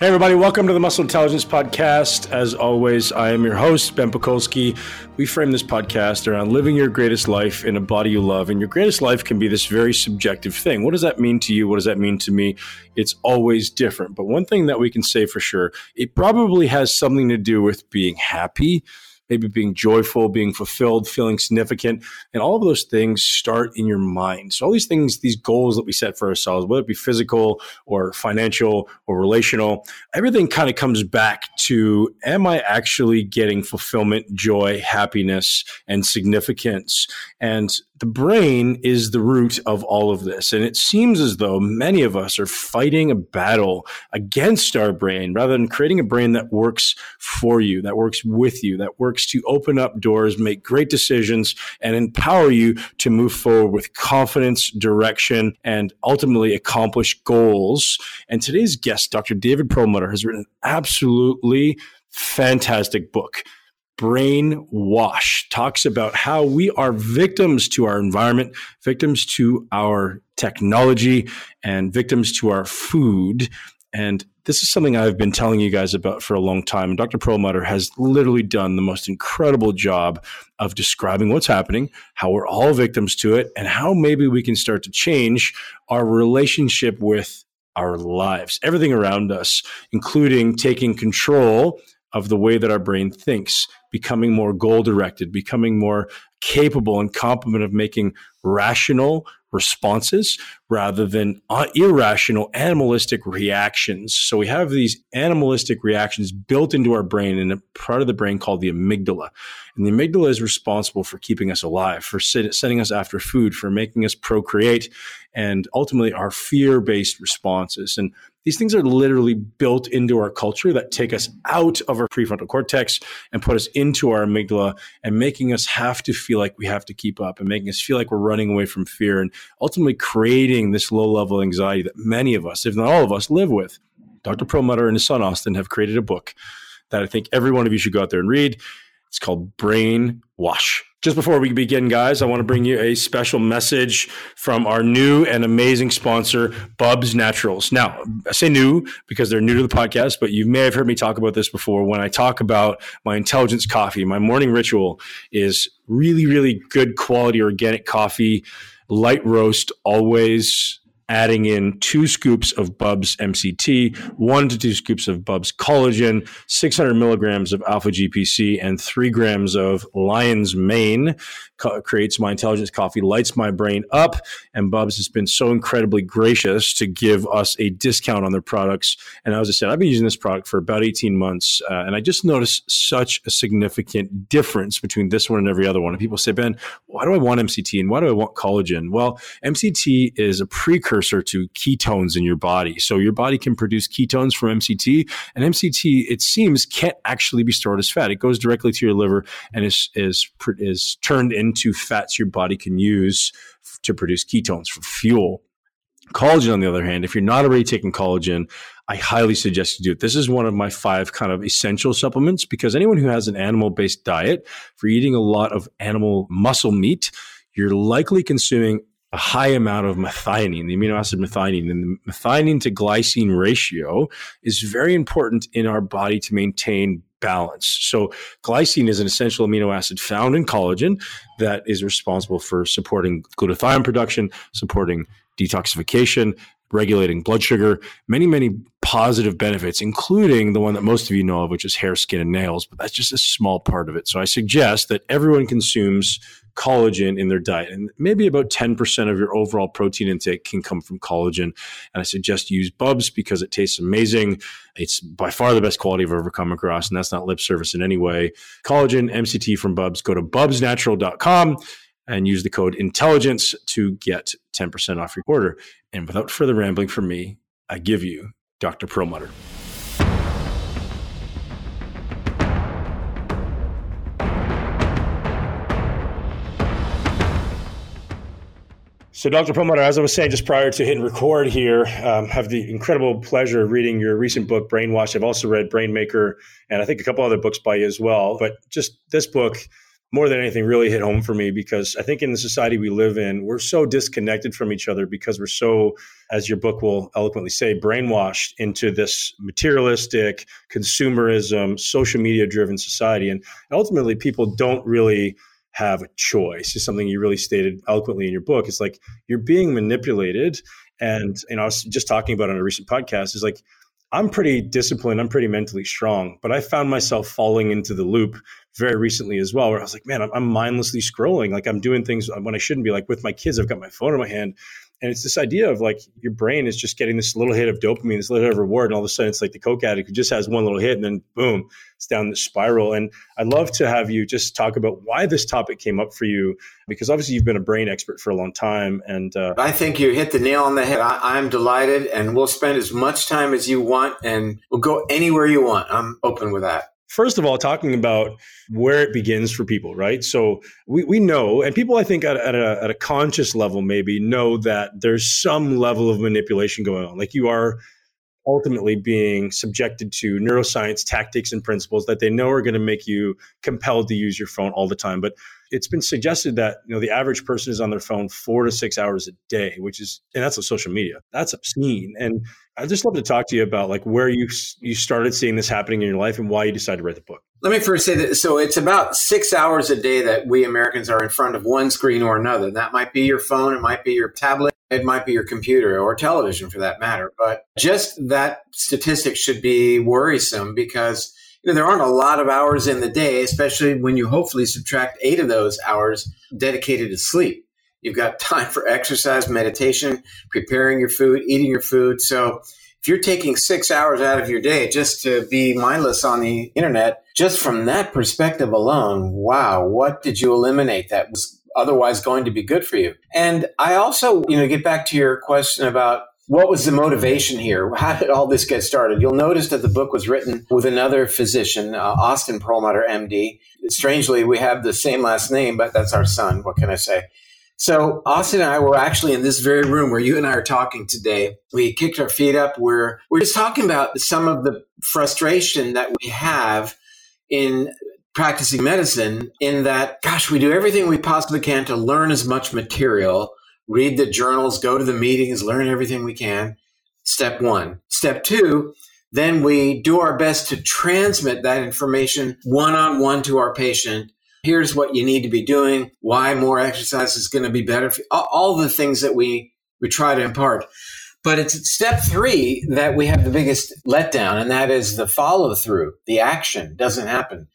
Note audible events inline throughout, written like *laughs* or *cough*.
Hey, everybody, welcome to the Muscle Intelligence Podcast. As always, I am your host, Ben Pakulski. We frame this podcast around living your greatest life in a body you love. And your greatest life can be this very subjective thing. What does that mean to you? What does that mean to me? It's always different. But one thing that we can say for sure, it probably has something to do with being happy maybe being joyful, being fulfilled, feeling significant. And all of those things start in your mind. So all these things, these goals that we set for ourselves, whether it be physical or financial or relational, everything kind of comes back to, am I actually getting fulfillment, joy, happiness, and significance? And the brain is the root of all of this. And it seems as though many of us are fighting a battle against our brain rather than creating a brain that works for you, that works with you, that works to open up doors, make great decisions, and empower you to move forward with confidence, direction, and ultimately accomplish goals. And today's guest, Dr. David Perlmutter, has written an absolutely fantastic book Brainwash talks about how we are victims to our environment, victims to our technology, and victims to our food. And this is something I've been telling you guys about for a long time. And Dr. Perlmutter has literally done the most incredible job of describing what's happening, how we're all victims to it, and how maybe we can start to change our relationship with our lives, everything around us, including taking control of the way that our brain thinks, becoming more goal directed, becoming more capable and competent of making rational responses rather than uh, irrational animalistic reactions. So we have these animalistic reactions built into our brain in a part of the brain called the amygdala. And the amygdala is responsible for keeping us alive, for sending us after food, for making us procreate, and ultimately our fear based responses. And these things are literally built into our culture that take us out of our prefrontal cortex and put us into our amygdala and making us have to feel like we have to keep up and making us feel like we're running away from fear and ultimately creating this low level anxiety that many of us, if not all of us, live with. Dr. Perlmutter and his son Austin have created a book that I think every one of you should go out there and read. It's called Brain Wash. Just before we begin, guys, I want to bring you a special message from our new and amazing sponsor, Bubs Naturals. Now, I say new because they're new to the podcast, but you may have heard me talk about this before. When I talk about my intelligence coffee, my morning ritual is really, really good quality organic coffee, light roast, always adding in two scoops of Bubs MCT, one to two scoops of Bubs collagen, 600 milligrams of alpha GPC, and three grams of lion's mane. Co- creates my intelligence coffee, lights my brain up, and Bubs has been so incredibly gracious to give us a discount on their products. And as I said, I've been using this product for about 18 months, uh, and I just noticed such a significant difference between this one and every other one. And people say, Ben, why do I want MCT and why do I want collagen? Well, MCT is a precursor to ketones in your body. So your body can produce ketones from MCT, and MCT it seems can't actually be stored as fat. It goes directly to your liver and is is is turned into fats your body can use to produce ketones for fuel. Collagen, on the other hand, if you're not already taking collagen, I highly suggest you do it. This is one of my five kind of essential supplements because anyone who has an animal based diet, for eating a lot of animal muscle meat, you're likely consuming a high amount of methionine, the amino acid methionine. And the methionine to glycine ratio is very important in our body to maintain balance. So glycine is an essential amino acid found in collagen that is responsible for supporting glutathione production, supporting detoxification, regulating blood sugar, many, many positive benefits, including the one that most of you know of, which is hair, skin, and nails. But that's just a small part of it. So I suggest that everyone consumes collagen in their diet. And maybe about 10% of your overall protein intake can come from collagen. And I suggest use Bubs because it tastes amazing. It's by far the best quality I've ever come across. And that's not lip service in any way. Collagen, MCT from Bubs. Go to bubsnatural.com and use the code intelligence to get 10% off your order. And without further rambling from me, I give you Dr. Perlmutter. So, Dr. Perlmutter, as I was saying just prior to hitting record here, um, have the incredible pleasure of reading your recent book, Brainwash. I've also read Brainmaker and I think a couple other books by you as well. But just this book, more than anything really hit home for me because I think in the society we live in, we're so disconnected from each other because we're so, as your book will eloquently say, brainwashed into this materialistic, consumerism, social media driven society. And ultimately, people don't really have a choice is something you really stated eloquently in your book. It's like you're being manipulated. And, you know, I was just talking about on a recent podcast is like, I'm pretty disciplined. I'm pretty mentally strong, but I found myself falling into the loop very recently as well, where I was like, man, I'm, I'm mindlessly scrolling. Like I'm doing things when I shouldn't be like with my kids. I've got my phone in my hand and it's this idea of like your brain is just getting this little hit of dopamine, this little hit of reward, and all of a sudden it's like the coke addict who just has one little hit, and then boom, it's down the spiral. And I'd love to have you just talk about why this topic came up for you, because obviously you've been a brain expert for a long time. And uh, I think you hit the nail on the head. I, I'm delighted, and we'll spend as much time as you want, and we'll go anywhere you want. I'm open with that first of all, talking about where it begins for people, right? So we, we know, and people I think at, at, a, at a conscious level maybe know that there's some level of manipulation going on. Like you are ultimately being subjected to neuroscience tactics and principles that they know are going to make you compelled to use your phone all the time. But it's been suggested that you know the average person is on their phone four to six hours a day, which is and that's on social media. That's obscene. And I'd just love to talk to you about like where you you started seeing this happening in your life and why you decided to write the book. Let me first say that so it's about six hours a day that we Americans are in front of one screen or another. That might be your phone, it might be your tablet, it might be your computer or television for that matter. But just that statistic should be worrisome because you know, there aren't a lot of hours in the day, especially when you hopefully subtract eight of those hours dedicated to sleep. You've got *laughs* time for exercise, meditation, preparing your food, eating your food. So if you're taking six hours out of your day just to be mindless on the internet, just from that perspective alone, wow, what did you eliminate that was otherwise going to be good for you? And I also, you know, get back to your question about what was the motivation here? How did all this get started? You'll notice that the book was written with another physician, uh, Austin Perlmutter, MD. Strangely, we have the same last name, but that's our son. What can I say? So Austin and I were actually in this very room where you and I are talking today. We kicked our feet up. We're we're just talking about some of the frustration that we have in practicing medicine in that, gosh, we do everything we possibly can to learn as much material read the journals, go to the meetings, learn everything we can. Step one. Step two, then we do our best to transmit that information one on one to our patient. Here's what you need to be doing, why more exercise is going to be better, for, all the things that we, we try to impart. But it's step three that we have the biggest letdown, and that is the follow through. The action doesn't happen.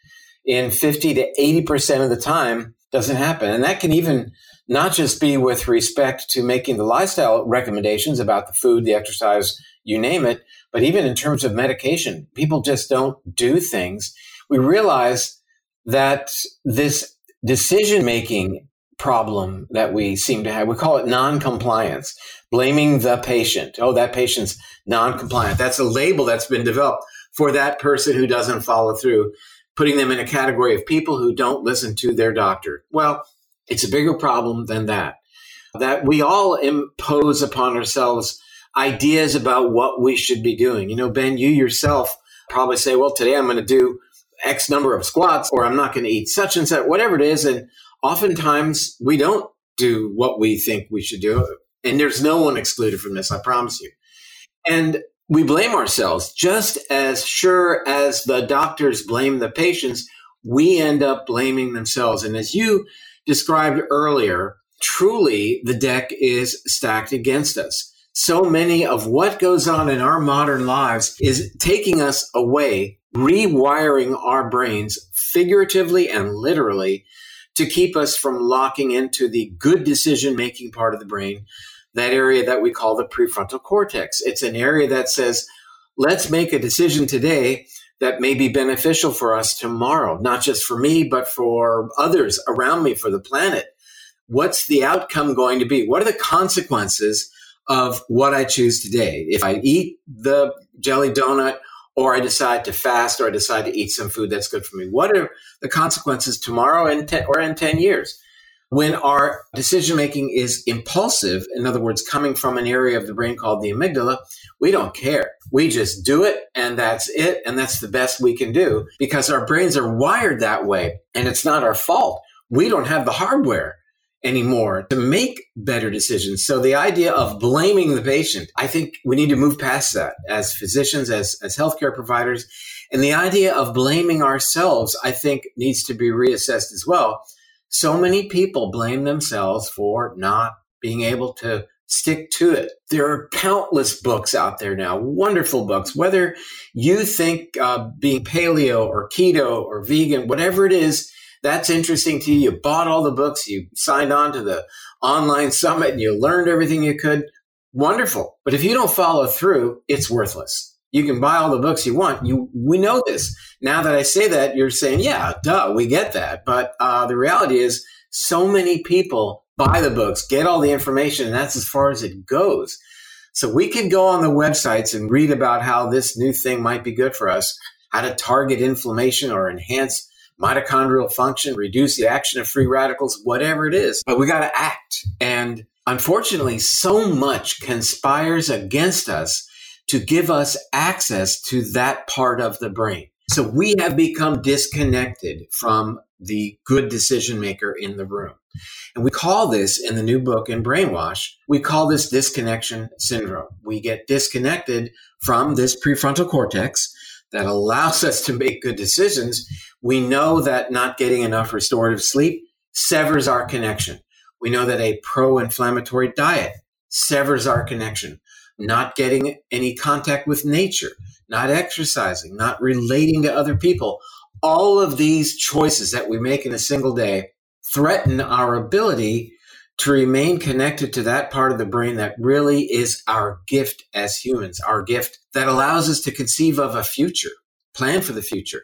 In 50 to 80% of the time, doesn't happen. And that can even not just be with respect to making the lifestyle recommendations about the food, the exercise, you name it, but even in terms of medication. People just don't do things. We realize that this decision making problem that we seem to have, we call it non compliance, blaming the patient. Oh, that patient's non compliant. That's a label that's been developed for that person who doesn't follow through, putting them in a category of people who don't listen to their doctor. Well, it's a bigger problem than that. That we all impose upon ourselves ideas about what we should be doing. You know, Ben, you yourself probably say, well, today I'm going to do X number of squats or I'm not going to eat such and such, whatever it is. And oftentimes we don't do what we think we should do. And there's no one excluded from this, I promise you. And we blame ourselves just as sure as the doctors blame the patients, we end up blaming themselves. And as you described earlier, truly the deck is stacked against us. So many of what goes on in our modern lives is taking us away, rewiring our brains figuratively and literally to keep us from locking into the good decision making part of the brain, that area that we call the prefrontal cortex. It's an area that says, let's make a decision today that may be beneficial for us tomorrow, not just for me, but for others around me, for the planet. What's the outcome going to be? What are the consequences of what I choose today? If I eat the jelly donut or I decide to fast or I decide to eat some food that's good for me, what are the consequences tomorrow and or in 10 years? When our decision making is impulsive, in other words, coming from an area of the brain called the amygdala, we don't care. We just do it and that's it. And that's the best we can do because our brains are wired that way. And it's not our fault. we don't have the hardware anymore to make better decisions. So the idea of blaming the patient, I think we need to move past that as physicians, as, as healthcare providers. And the idea of blaming ourselves, I think needs to be reassessed as well. So many people blame themselves for not being able to stick to it. There are countless books out there now, wonderful books. Whether you think uh, being paleo or keto or vegan, whatever it is, that's interesting to you. You bought all the books, you signed on to the online summit, and you learned everything you could. Wonderful. But if you don't follow through, it's worthless. You can buy all the books you want. You, we know this. Now that I say that, you're saying, yeah, duh, we get that. But uh, the reality is, so many people buy the books, get all the information, and that's as far as it goes. So we can go on the websites and read about how this new thing might be good for us, how to target inflammation or enhance mitochondrial function, reduce the action of free radicals, whatever it is. But we got to act. And unfortunately, so much conspires against us to give us access to that part of the brain. So we have become disconnected from the good decision maker in the room. And we call this in the new book in Brainwash, we call this disconnection syndrome. We get disconnected from this prefrontal cortex that allows us to make good decisions. We know that not getting enough restorative sleep severs our connection. We know that a pro inflammatory diet severs our connection. Not getting any contact with nature, not exercising, not relating to other people. All of these choices that we make in a single day threaten our ability to remain connected to that part of the brain that really is our gift as humans, our gift that allows us to conceive of a future, plan for the future,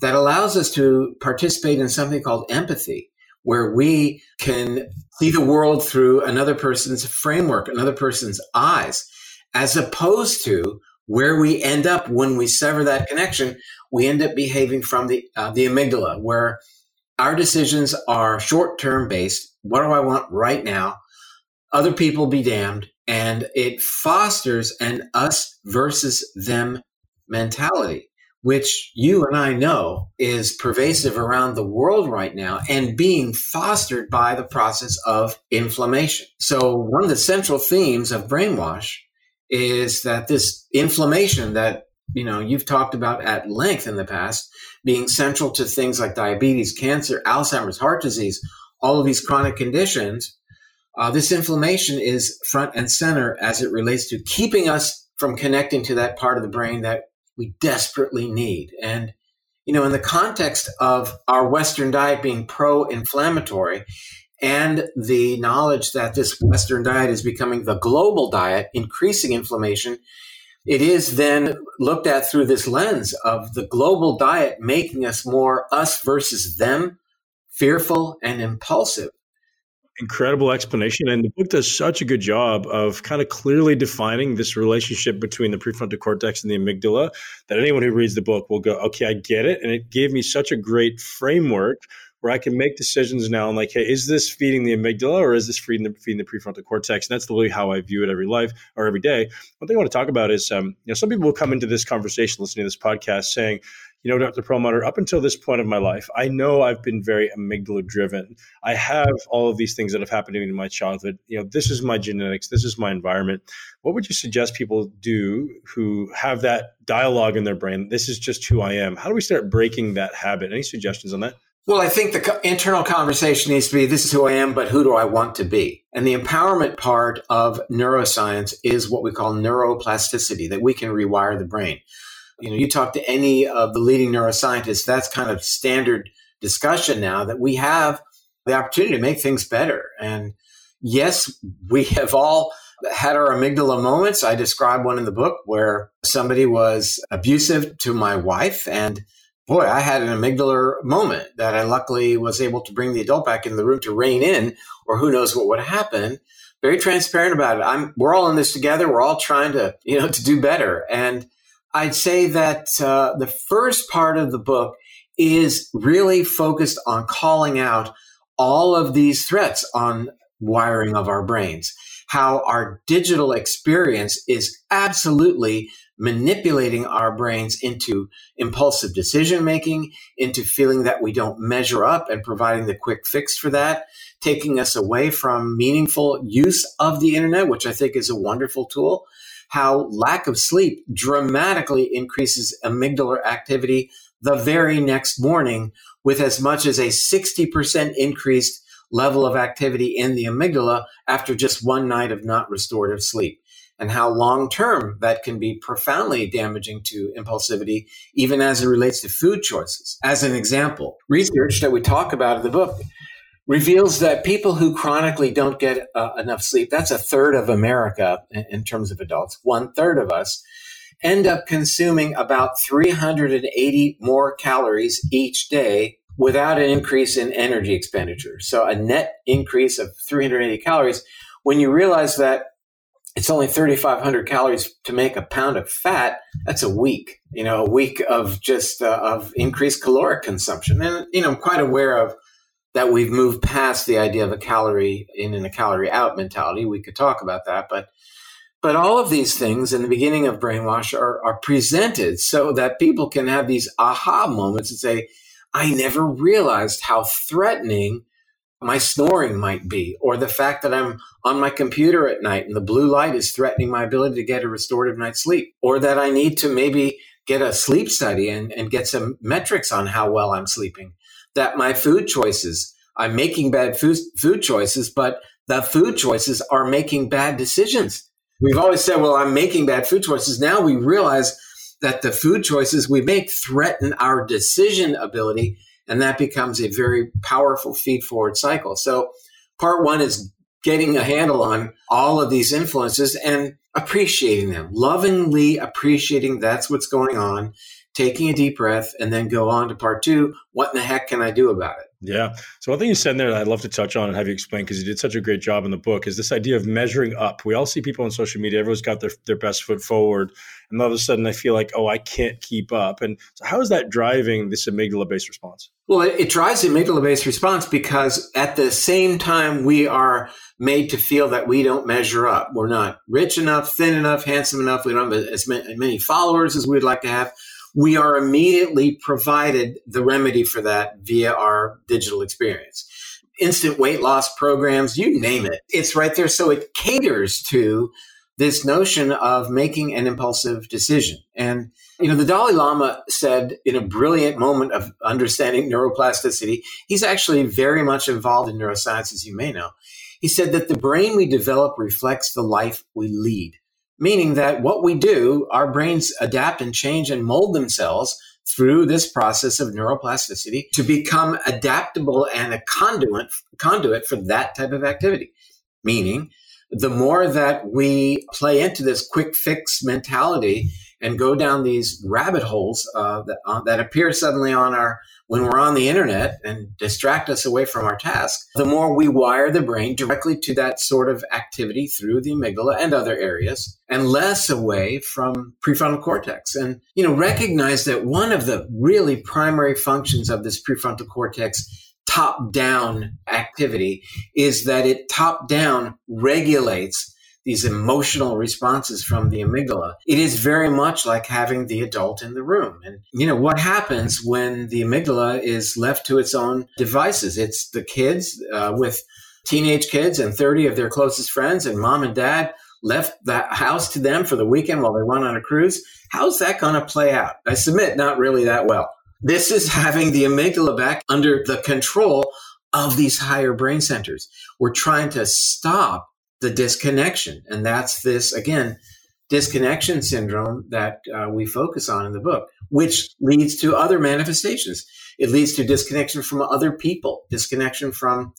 that allows us to participate in something called empathy, where we can see the world through another person's framework, another person's eyes, as opposed to where we end up when we sever that connection, we end up behaving from the, uh, the amygdala, where our decisions are short term based. What do I want right now? Other people be damned. And it fosters an us versus them mentality, which you and I know is pervasive around the world right now and being fostered by the process of inflammation. So, one of the central themes of brainwash is that this inflammation that you know you've talked about at length in the past being central to things like diabetes cancer alzheimer's heart disease all of these chronic conditions uh, this inflammation is front and center as it relates to keeping us from connecting to that part of the brain that we desperately need. And you know in the context of our western diet being pro-inflammatory and the knowledge that this western diet is becoming the global diet increasing inflammation it is then looked at through this lens of the global diet making us more us versus them, fearful and impulsive. Incredible explanation. And the book does such a good job of kind of clearly defining this relationship between the prefrontal cortex and the amygdala that anyone who reads the book will go, okay, I get it. And it gave me such a great framework where I can make decisions now and like, hey, is this feeding the amygdala or is this feeding the, feeding the prefrontal cortex? And that's literally how I view it every life or every day. One thing I want to talk about is, um, you know, some people will come into this conversation, listening to this podcast, saying, you know, Dr. Perlmutter, up until this point of my life, I know I've been very amygdala driven. I have all of these things that have happened to me in my childhood. You know, this is my genetics, this is my environment. What would you suggest people do who have that dialogue in their brain? This is just who I am. How do we start breaking that habit? Any suggestions on that? Well, I think the internal conversation needs to be this is who I am, but who do I want to be? And the empowerment part of neuroscience is what we call neuroplasticity, that we can rewire the brain. You know, you talk to any of the leading neuroscientists, that's kind of standard discussion now that we have the opportunity to make things better. And yes, we have all had our amygdala moments. I describe one in the book where somebody was abusive to my wife and boy, I had an amygdala moment that I luckily was able to bring the adult back in the room to rein in, or who knows what would happen. Very transparent about it. I'm, we're all in this together. We're all trying to, *laughs* you know, to do better. And I'd say that uh, the first part of the book is really focused on calling out all of these threats on wiring of our brains, how our digital experience is absolutely manipulating our brains into impulsive decision making, into feeling that we don't measure up and providing the quick fix for that, taking us away from meaningful use of the internet, which I think is a wonderful tool. How lack of sleep dramatically increases amygdala activity the very next morning with as much as a 60% increased level of activity in the amygdala after just one night of not restorative sleep and how long term that can be profoundly damaging to impulsivity, even as it relates to food choices. As an example, research that we talk about in the book reveals that people who chronically don't get uh, enough sleep, that's a third of America in, in terms of adults, one third of us, end up consuming about 380 more calories each day without an increase in energy expenditure. So a net increase of 380 calories. When you realize that it's only 3,500 calories to make a pound of fat. That's a week, you know, a week of just uh, of increased caloric consumption. And, you know, I'm quite aware of that we've moved past the idea of a calorie in and a calorie out mentality. We could talk about that, but but all of these things in the beginning of brainwash are, are presented so that people can have these aha moments and say, I never realized how threatening my snoring might be, or the fact that I'm on my computer at night and the blue light is threatening my ability to get a restorative night's sleep, or that I need to maybe get a sleep study and, and get some metrics on how well I'm sleeping, that my food choices, I'm making bad food, food choices, but the food choices are making bad decisions. We've always said, well, I'm making bad food choices. Now we realize that the food choices we make threaten our decision ability and that becomes a very powerful feed forward cycle. So part one is getting a handle on all of these influences and appreciating them, lovingly appreciating that's what's going on, taking a deep breath, and then go on to part two. What in the heck can I do about it? Yeah. So one thing you said in there that I'd love to touch on and have you explain because you did such a great job in the book is this idea of measuring up. We all see people on social media, everyone's got their, their best foot forward. And all of a sudden I feel like, oh, I can't keep up. And so how is that driving this amygdala based response? Well, it, it drives the amygdala based response because at the same time we are made to feel that we don't measure up. We're not rich enough, thin enough, handsome enough. We don't have as many followers as we'd like to have we are immediately provided the remedy for that via our digital experience. Instant weight loss programs, you name it, it's right there. So it caters to this notion of making an impulsive decision. And, you know, the Dalai Lama said in a brilliant moment of understanding neuroplasticity, he's actually very much involved in neuroscience, as you may know. He said that the brain we develop reflects the life we lead meaning that what we do, our brains adapt and change and mold themselves through this process of neuroplasticity to become adaptable and a conduit, conduit for that type of activity. Meaning, the more that we play into this quick fix mentality and go down these rabbit holes uh, that, uh, that appear suddenly on our when we're on the internet and distract us away from our task, the more we wire the brain directly to that sort of activity through the amygdala and other areas and less away from prefrontal cortex. And, you know, recognize that one of the really primary functions of this prefrontal cortex top down activity is that it top down regulates these emotional responses from the amygdala. It is very much like having the adult in the room. And, you know, what happens when the amygdala is left to its own devices? It's the kids uh, with teenage kids and 30 of their closest friends, and mom and dad left the house to them for the weekend while they went on a cruise. How's that going to play out? I submit, not really that well. This is having the amygdala back under the control of these higher brain centers. We're trying to stop the disconnection. And that's this, again, disconnection syndrome that uh, we focus on in the book, which leads to other manifestations. It leads to disconnection from other people, disconnection from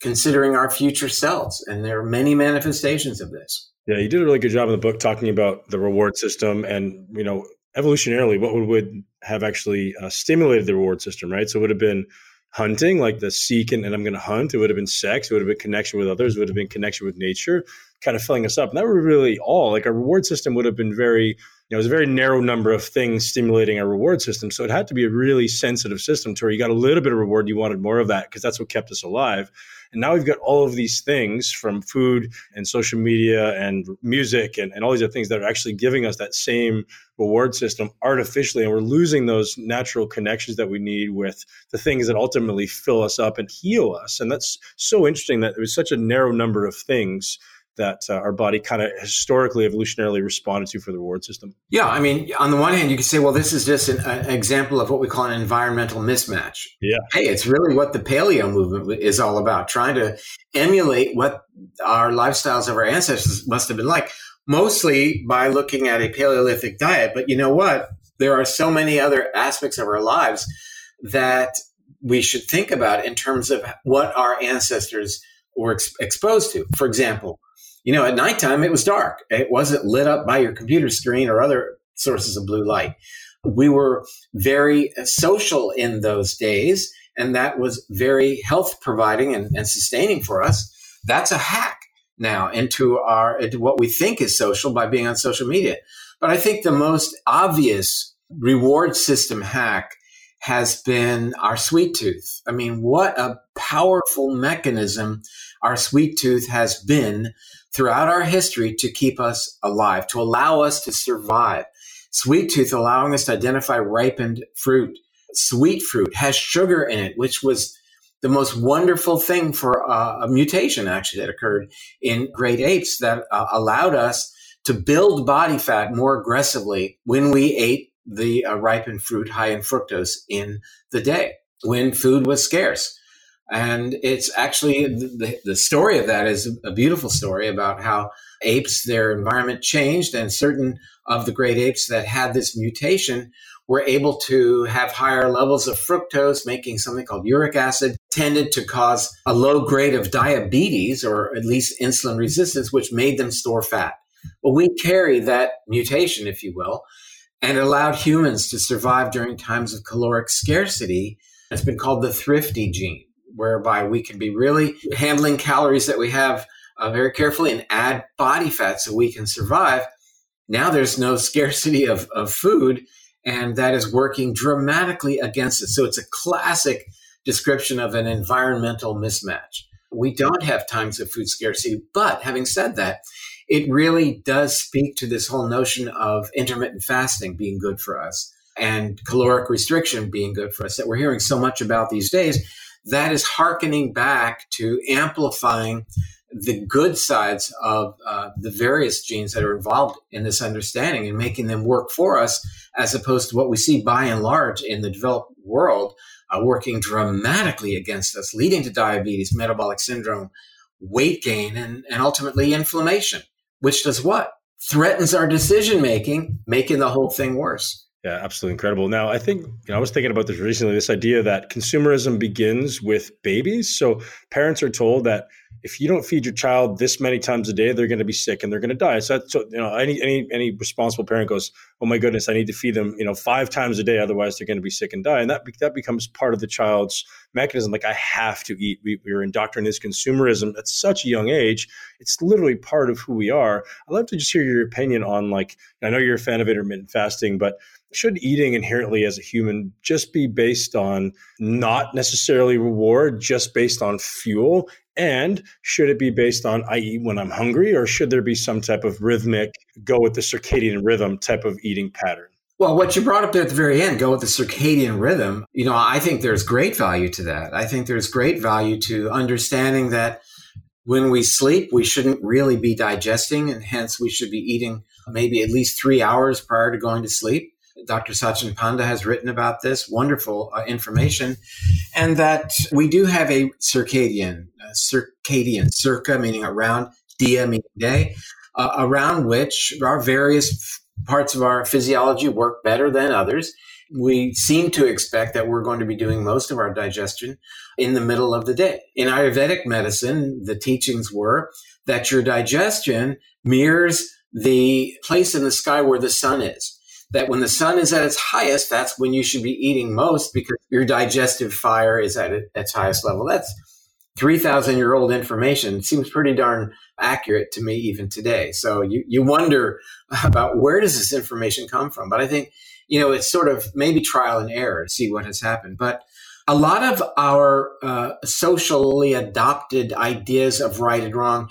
considering our future selves. And there are many manifestations of this. Yeah, you did a really good job in the book talking about the reward system and, you know, evolutionarily, what would, would have actually uh, stimulated the reward system, right? So it would have been hunting, like the seek and, and I'm going to hunt. It would have been sex. It would have been connection with others. It would have been connection with nature. kind of filling us up. And that were really all. Like our reward system would have been very know, it was a very narrow number of things stimulating our reward system. So it had to be a really sensitive system to where you got a little bit of reward, you wanted more of that because that's what kept us alive. And now we've got all of these things from food and social media and music and, and all these other things that are actually giving us that same reward system artificially. And we're losing those natural connections that we need with the things that ultimately fill us up and heal us. And that's so interesting that it was such a narrow number of things that uh, our body kind of historically evolutionarily responded to for the reward system. Yeah, I mean, on the one hand, you could say, well, this is just an, an, example of what we call an environmental mismatch. Yeah. Hey, it's really what the paleo movement is all about, trying to emulate what our lifestyles of our ancestors must have been like, mostly by looking at a Paleolithic diet. But you know what? There are so many other aspects of our lives that we should think about in terms of what our ancestors were ex- exposed to. For example, you know, at nighttime it was dark. It wasn't lit up by your computer screen or other sources of blue light. We were very uh, social in those days, and that was very health providing and, and sustaining for us. That's a hack now into our into what we think is social by being on social media. But I think the most obvious reward system hack has been our sweet tooth. I mean, what a powerful mechanism our sweet tooth has been throughout our history to keep us alive, to allow us to survive. Sweet tooth allowing us to identify ripened fruit. Sweet fruit has sugar in it, which was the most wonderful thing for uh, a mutation actually that occurred in great apes that uh, allowed us to build body fat more aggressively when we ate the uh, ripened fruit high in fructose in the day when food was scarce. And it's actually the, the story of that is a beautiful story about how apes, their environment changed, and certain of the great apes that had this mutation were able to have higher levels of fructose, making something called uric acid, tended to cause a low grade of diabetes or at least insulin resistance, which made them store fat. Well, we carry that mutation, if you will, and allowed humans to survive during times of caloric scarcity. It's been called the thrifty gene whereby we can be really handling calories that we have uh, very carefully and add body fat so we can survive. Now there's no *laughs* scarcity of, of food, and that is working dramatically against it. So it's a classic description of an environmental mismatch. We don't have times of food scarcity, but having said that, it really does speak to this whole notion of intermittent fasting being good for us and caloric restriction being good for us that we're hearing so much about these days that is hearkening back to amplifying the good sides of uh, the various genes that are involved in this understanding and making them work for us, as opposed to what we see by and large in the developed world uh, working dramatically against us, leading to diabetes, metabolic syndrome, weight gain, and, and ultimately inflammation, which does what? Threatens our decision making, making the whole thing worse. Yeah, absolutely incredible. Now, I think you know, I was thinking about this recently. This idea that consumerism begins with babies. So parents are told that if you don't feed your child this many times a day, they're going to be sick and they're going to die. So, so you know, any any any responsible parent goes, "Oh my goodness, I need to feed them, you know, five times a day, otherwise they're going to be sick and die." And that that becomes part of the child's mechanism. Like I have to eat. We, we are indoctrinated this consumerism at such a young age. It's literally part of who we are. I'd love to just hear your opinion on like. I know you're a fan of intermittent fasting, but should eating inherently as a human just be based on not necessarily reward, just based on fuel? And should it be based on I eat when I'm hungry, or should there be some type of rhythmic, go with the circadian rhythm type of eating pattern? Well, what you brought up there at the very end, go with the circadian rhythm, you know, I think there's great value to that. I think there's great value to understanding that when we sleep, we shouldn't really be digesting, and hence we should be eating maybe at least three hours prior to going to sleep. Dr. Satchin Panda has written about this, wonderful uh, information, and that we do have a circadian, circadian, circa meaning around, dia meaning day, uh, around which our various parts of our physiology work better than others. We seem to expect that we're going to be doing most of our digestion in the middle of the day. In Ayurvedic medicine, the teachings were that your digestion mirrors the place in the sky where the sun is that when the sun is at its highest, that's when you should be eating most because your digestive fire is at its highest level. That's 3,000 year old information seems pretty darn accurate to me even today. So you, you wonder *laughs* about where does this information come from? But I think, you know, it's sort of maybe trial and error to see what has happened. But a lot of our uh, socially adopted ideas of right and wrong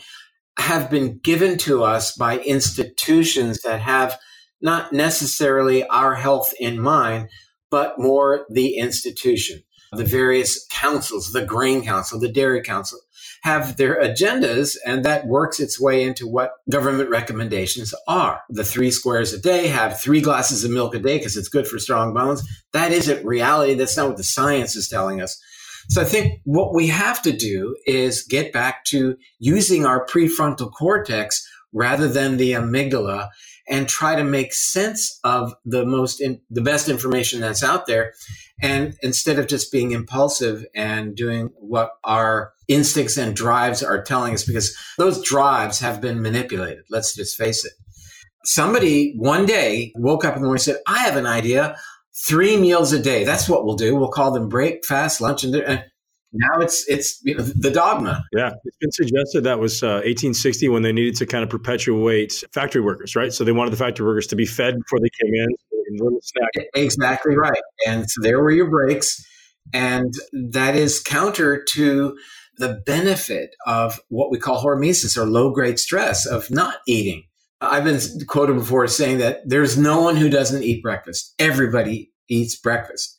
have been given to us by institutions that have not necessarily our health in mind, but more the institution. The various councils, the grain council, the dairy council, have their agendas, and that works its way into what government recommendations are. The three squares a day, have three glasses of milk a day because it's good for strong bones. That isn't reality. That's not what the science is telling us. So I think what we have to do is get back to using our prefrontal cortex rather than the amygdala and try to make sense of the most in, the best information that's out there. And instead of just being impulsive and doing what our instincts and drives are telling us because those drives have been manipulated let's just face it. Somebody one day woke up in the morning and said i have an idea. Three meals a day. That's what we'll do. We'll call them break fast lunch and dinner now it's it's you know, the dogma. Yeah, it's been suggested that was uh, 1860 when they needed to kind of perpetuate factory workers, right? So they wanted the factory workers to be fed before they came in, little snack. Exactly right. And so there were your breaks, and that is counter to the benefit of what we call hormesis or low grade stress of not eating. I've been quoted before saying that there's no one who doesn't eat breakfast. Everybody eats breakfast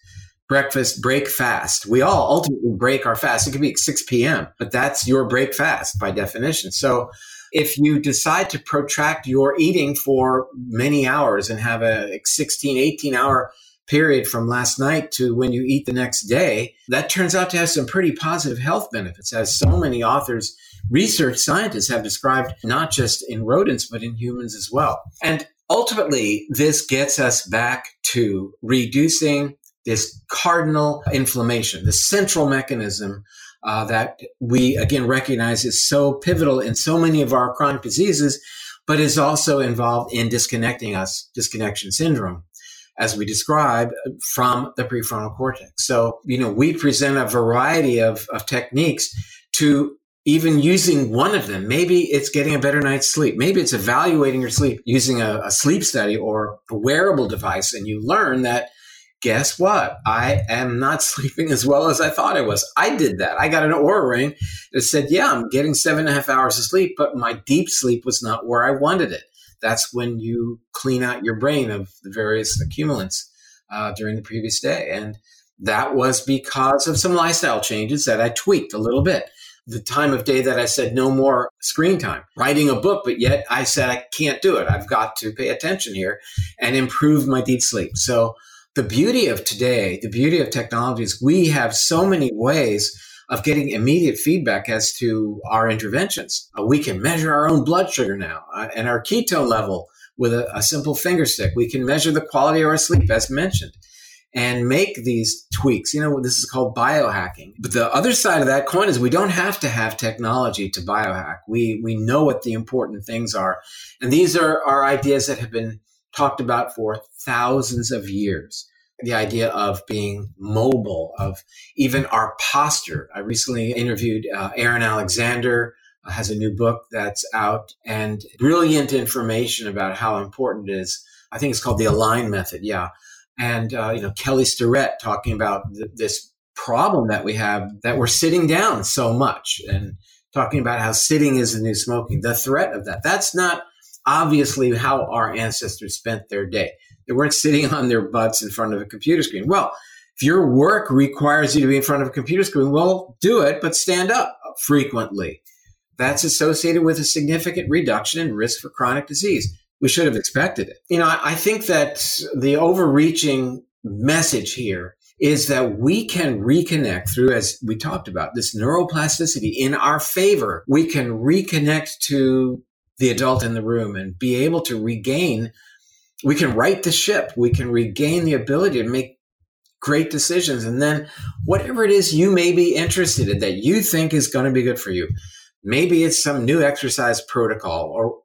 breakfast break fast. We all ultimately break our fast. It could be 6 p.m., but that's your break fast by definition. So if you decide to protract your eating for many hours and have a 16, 18 hour period from last night to when you eat the next day, that turns out to have some pretty positive health benefits, as so many authors, research scientists have described, not just in rodents, but in humans as well. And ultimately, this gets us back to reducing this cardinal inflammation, the central mechanism uh, that we again recognize is so pivotal in so many of our chronic diseases, but is also involved in disconnecting us, disconnection syndrome, as we describe from the prefrontal cortex. So, you know, we present a variety of, of techniques to even using one of them. Maybe it's getting a better night's sleep. Maybe it's evaluating your sleep using a, a sleep study or a wearable device. And you learn that guess what? I am not *laughs* sleeping as well as I thought I was. I did that. I got an Oura ring that said, yeah, I'm getting seven and a half hours of sleep, but my deep sleep was not where I wanted it. That's when you clean out your brain of the various accumulants uh, during the previous day. And that was because of some lifestyle changes that I tweaked a little bit. The time of day that I said no more screen time, writing a book, but yet I said I can't do it. I've got to pay attention here and improve my deep sleep. So the beauty of today, the beauty of technology is we have so many ways of getting immediate feedback as to our interventions. Uh, we can measure our own blood sugar now uh, and our ketone level with a, a simple finger stick. We can measure the quality of our sleep, as mentioned, and make these tweaks. You know, this is called biohacking. But the other side of that coin is we don't have to have technology to biohack. We we know what the important things are, and these are are ideas that have been talked about for thousands of years. The idea of being mobile, of even our posture. I recently interviewed uh, Aaron Alexander, uh, has a new book that's out, and brilliant information about how important it is. I think it's called the Align Method. Yeah, and uh, you know Kelly Starrett talking about th- this problem that we have that we're sitting down so much, and talking about how sitting is the new smoking. The threat of that. That's not obviously how our ancestors spent their day. They weren't sitting on their butts in front of a computer screen. Well, if your work requires you to be in front of a computer screen, well, do it, but stand up frequently. That's associated with a significant reduction in risk for chronic disease. We should have expected it. You know, I think that the overreaching message here is that we can reconnect through, as we talked about, this neuroplasticity in our favor. We can reconnect to the adult in the room and be able to regain we can right the ship. We can regain the ability to make great decisions. And then whatever it is you may be interested in that you think is going to be good for you maybe it's some new exercise protocol or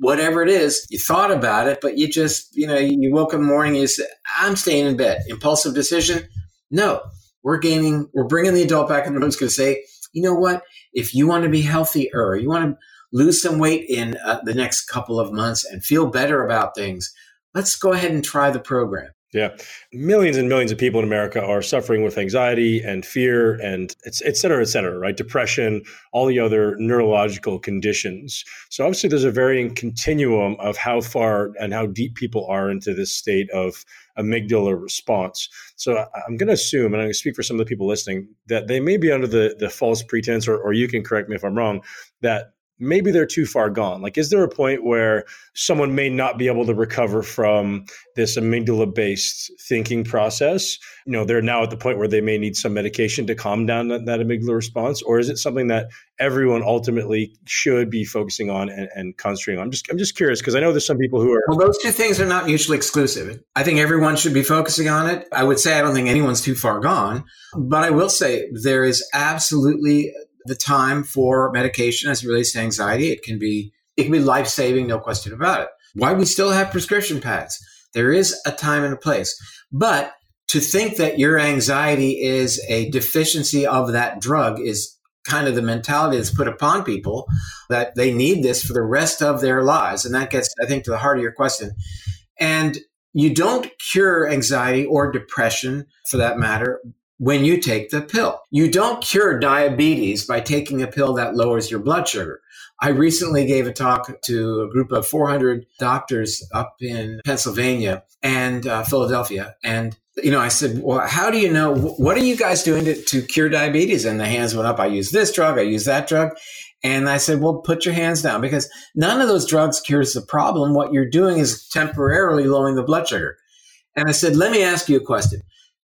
whatever it is you thought about it but you just you know you woke up in the morning you said i'm staying in bed. Impulsive decision? No. We're gaining we're bringing the adult back in the room it's going to say you know what? If you want to be healthier, you want to lose some weight in uh, the next couple of months and feel better about things, let's go ahead and try the program. Yeah. Millions and millions of people in America are suffering with anxiety and fear and et cetera, et cetera, right? Depression, all the other neurological conditions. So obviously there's a varying continuum of how far and how deep people are into this state of amygdala response. So I'm going to assume, and I'm going to speak for some of the people listening, that they may be under the, the false pretense, or, or you can correct me if I'm wrong, that maybe they're too far gone. Like, is there a point where someone may not be able to recover from this amygdala based thinking process? You know, they're now at the point where they may need some medication to calm down that, that amygdala response, or is it something that everyone ultimately should be focusing on and, and concentrating on? I'm just, I'm just curious because I know there's some people who are. Well, those two things are not mutually exclusive. I think everyone should be focusing on it. I would say I don't think anyone's too far gone, but I will say there is absolutely the time for medication as it relates to anxiety. It can be it can be life saving, no question about it. Why we still have prescription pads? There is a time and a place, but to think that your anxiety is a deficiency of that drug is kind of the mentality that's put upon people that they need this for the rest of their lives. And that gets, I think, to the heart of your question. And you don't cure anxiety or depression for that matter when you take the pill. You don't cure diabetes by taking a pill that lowers your blood sugar. I recently gave a talk to a group of 400 doctors up in Pennsylvania and uh, Philadelphia. And, you know, I said, well, how do you know? What are you guys doing to, to cure diabetes? And the hands went up. I use this drug. I use that drug. And I said, well, put your hands down because none of those drugs cures the problem. What you're doing is temporarily lowering the blood sugar. And I said, let me ask you a question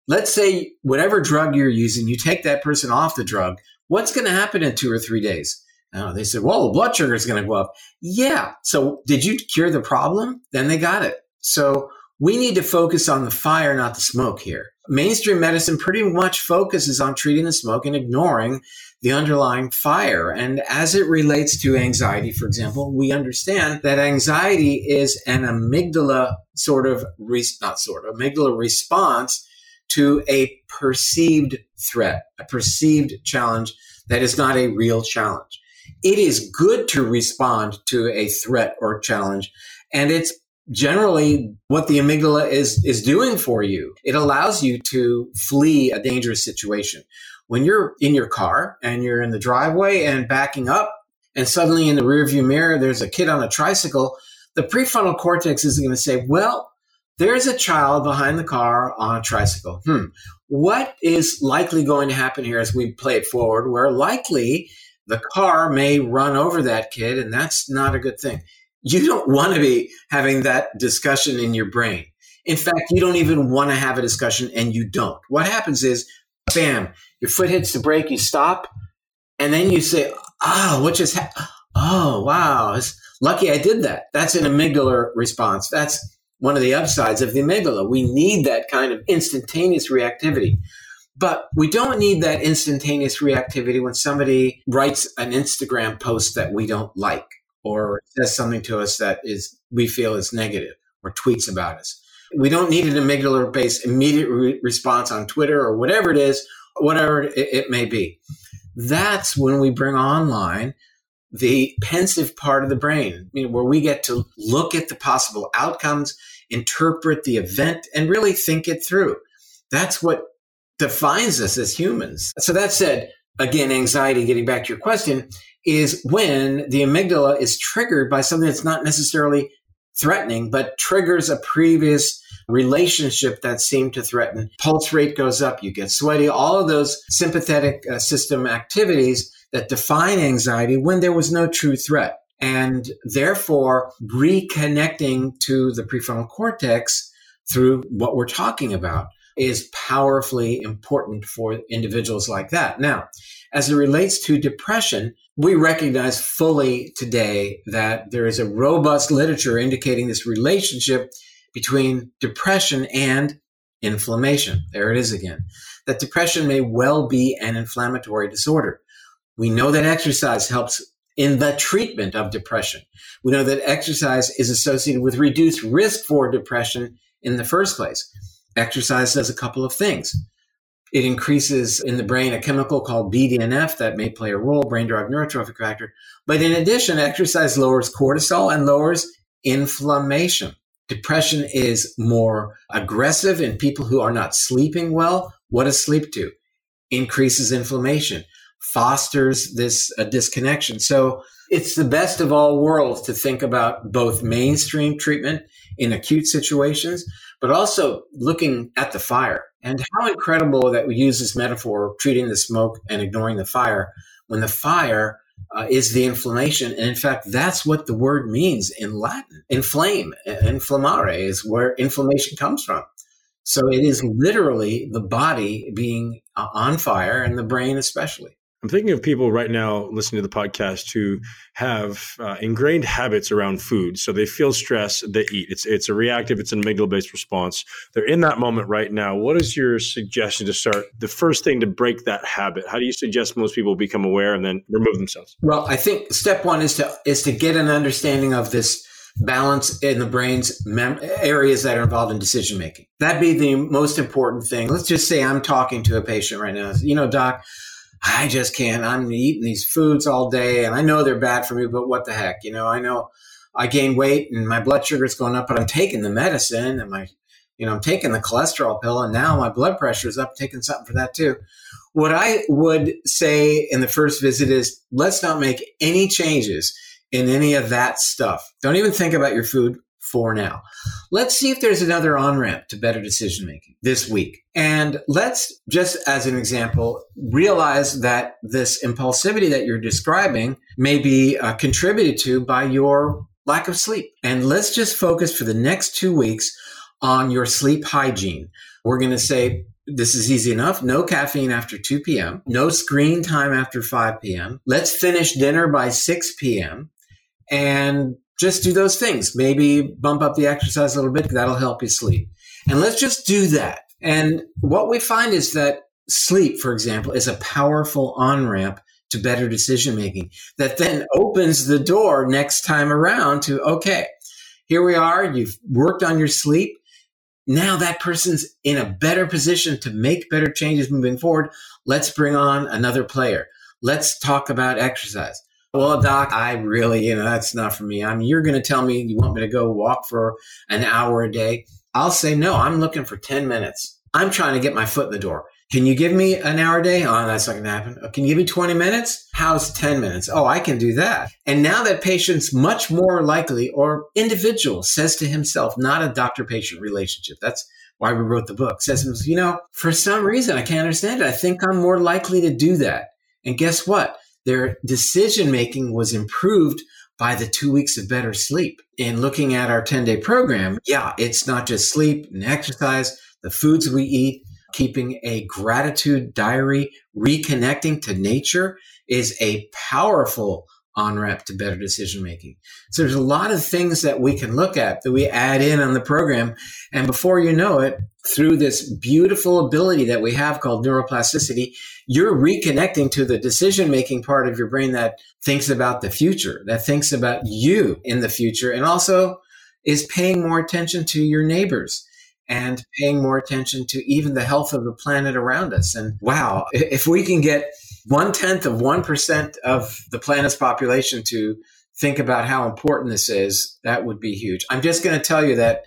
let's say whatever drug you're using, you take that person off the drug. What's going to happen in two or three days? Uh, they said, well, the blood sugar is going to go up. Yeah. So did you cure the problem? Then they got it. So we need to focus on the fire, not the smoke here. Mainstream medicine pretty much focuses on treating the smoke and ignoring the underlying fire. And as it relates to anxiety, for example, we understand that anxiety is an amygdala sort of, re- not sort of, amygdala response to a perceived threat, a perceived challenge that is not a real challenge. It is good to respond to a threat or challenge, and it's generally what the amygdala is is doing for you. It allows you to flee a dangerous situation. When you're in your car and you're in the driveway and backing up, and suddenly in the rearview mirror there's a kid on a tricycle, the prefrontal cortex is going to say, "Well, there's a child behind the car on a tricycle. Hmm. What is likely going to happen here as we play it forward? Where likely the car may run over that kid, and that's not a good thing. You don't want to be having that discussion in your brain. In fact, you don't even want to have a discussion, and you don't. What happens is, bam, your foot hits the brake, you stop, and then you say, "Oh, what just happened? Oh, wow, it's lucky I did that." That's an amygdala response. That's one of the upsides of the amygdala. We need that kind of instantaneous reactivity. But we don't need that instantaneous reactivity when somebody writes an Instagram post that we don't like or says something to us that is we feel is negative or tweets about us. We don't need an amygdala based immediate re- response on Twitter or whatever it is, whatever it, it may be. That's when we bring online the pensive part of the brain, you know, where we get to look at the possible outcomes, interpret the event, and really think it through. That's what defines us as humans. So that said, again, anxiety, getting back to your question, is when the amygdala is triggered by something that's not necessarily threatening, but triggers a previous relationship that seemed to threaten. Pulse rate goes up, you get sweaty, all of those sympathetic uh, system activities that define anxiety when there was no true threat. And therefore, reconnecting to the prefrontal cortex through what we're talking about is powerfully important for individuals like that. Now, as it relates to depression, we recognize fully today that there is a robust literature indicating this relationship between depression and inflammation. There it is again. That depression may well be an inflammatory disorder. We know that exercise helps in the treatment of depression. We know that exercise is associated with reduced risk for depression in the first place. Exercise does a couple of things. It increases in the brain a chemical called BDNF that may play a role, brain derived neurotrophic factor. But in addition, exercise lowers cortisol and lowers inflammation. Depression is more aggressive in people who are not sleeping well. What does sleep do? Increases inflammation, fosters this disconnection. So it's the best of all worlds to think about both mainstream treatment in acute situations, but also looking at the fire and how incredible that we use this metaphor of treating the smoke and ignoring the fire when the fire uh, is the inflammation. And in fact, that's what the word means in Latin. Inflame, inflammare is where inflammation comes from. So it is literally the body being uh, on fire and the brain especially. I'm thinking of people right now listening to the podcast who have uh, ingrained habits around food. So they feel stress, they eat. It's it's a reactive, it's an amygdala based response. They're in that moment right now. What is your suggestion to start the first thing to break that habit? How do you suggest most people become aware and then remove themselves? Well, I think step one is to is to get an understanding of this balance in the brain's mem- areas that are involved in decision making. That'd be the most important thing. Let's just say I'm talking to a patient right now. You know, doc, I just can't. I'm eating these foods all day and I know they're bad for me, but what the heck? You know, I know I gain weight and my blood sugar is going up, but I'm taking the medicine and my, you know, I'm taking the cholesterol pill and now my blood pressure is up, taking something for that too. What I would say in the first visit is let's not make any changes in any of that stuff. Don't even think about your food for now. Let's see if there's another on ramp to better decision making this week. And let's just as an example, realize that this impulsivity that you're describing may be uh, contributed to by your lack of sleep. And let's just focus for the next two weeks on your sleep hygiene. We're going to say, this is easy enough. No caffeine after 2 p.m. No screen time after 5 p.m. Let's finish dinner by 6 p.m. And just do those things. Maybe bump up the exercise a little bit. That'll help you sleep. And let's just do that. And what we find is that sleep, for example, is a powerful on ramp to better decision making that then opens the door next time around to, okay, here we are. You've worked on your sleep. Now that person's in a better position to make better changes moving forward. Let's bring on another player. Let's talk about exercise. Well, doc, I really, you know, that's not for me. I mean, you're going to tell me you want me to go walk for an hour a day. I'll say, no, I'm looking for 10 minutes. I'm trying to get my foot in the door. Can you give me an hour a day? Oh, that's not going to happen. Oh, can you give me 20 minutes? How's 10 minutes? Oh, I can do that. And now that patient's much more likely or individual says to himself, not a doctor patient relationship. That's why we wrote the book says, you know, for some reason, I can't understand it. I think I'm more likely to do that. And guess what? Their decision making was improved by the two weeks of better sleep. In looking at our 10 day program, yeah, it's not just sleep and exercise, the foods we eat, keeping a gratitude diary, reconnecting to nature is a powerful on ramp to better decision making. So there's a lot of things that we can look at that we add in on the program. And before you know it, through this beautiful ability that we have called neuroplasticity, you're reconnecting to the decision making part of your brain that thinks about the future, that thinks about you in the future, and also is paying more attention to your neighbors and paying more attention to even the health of the planet around us. And wow, if we can get one tenth of 1% of the planet's population to think about how important this is, that would be huge. I'm just going to tell you that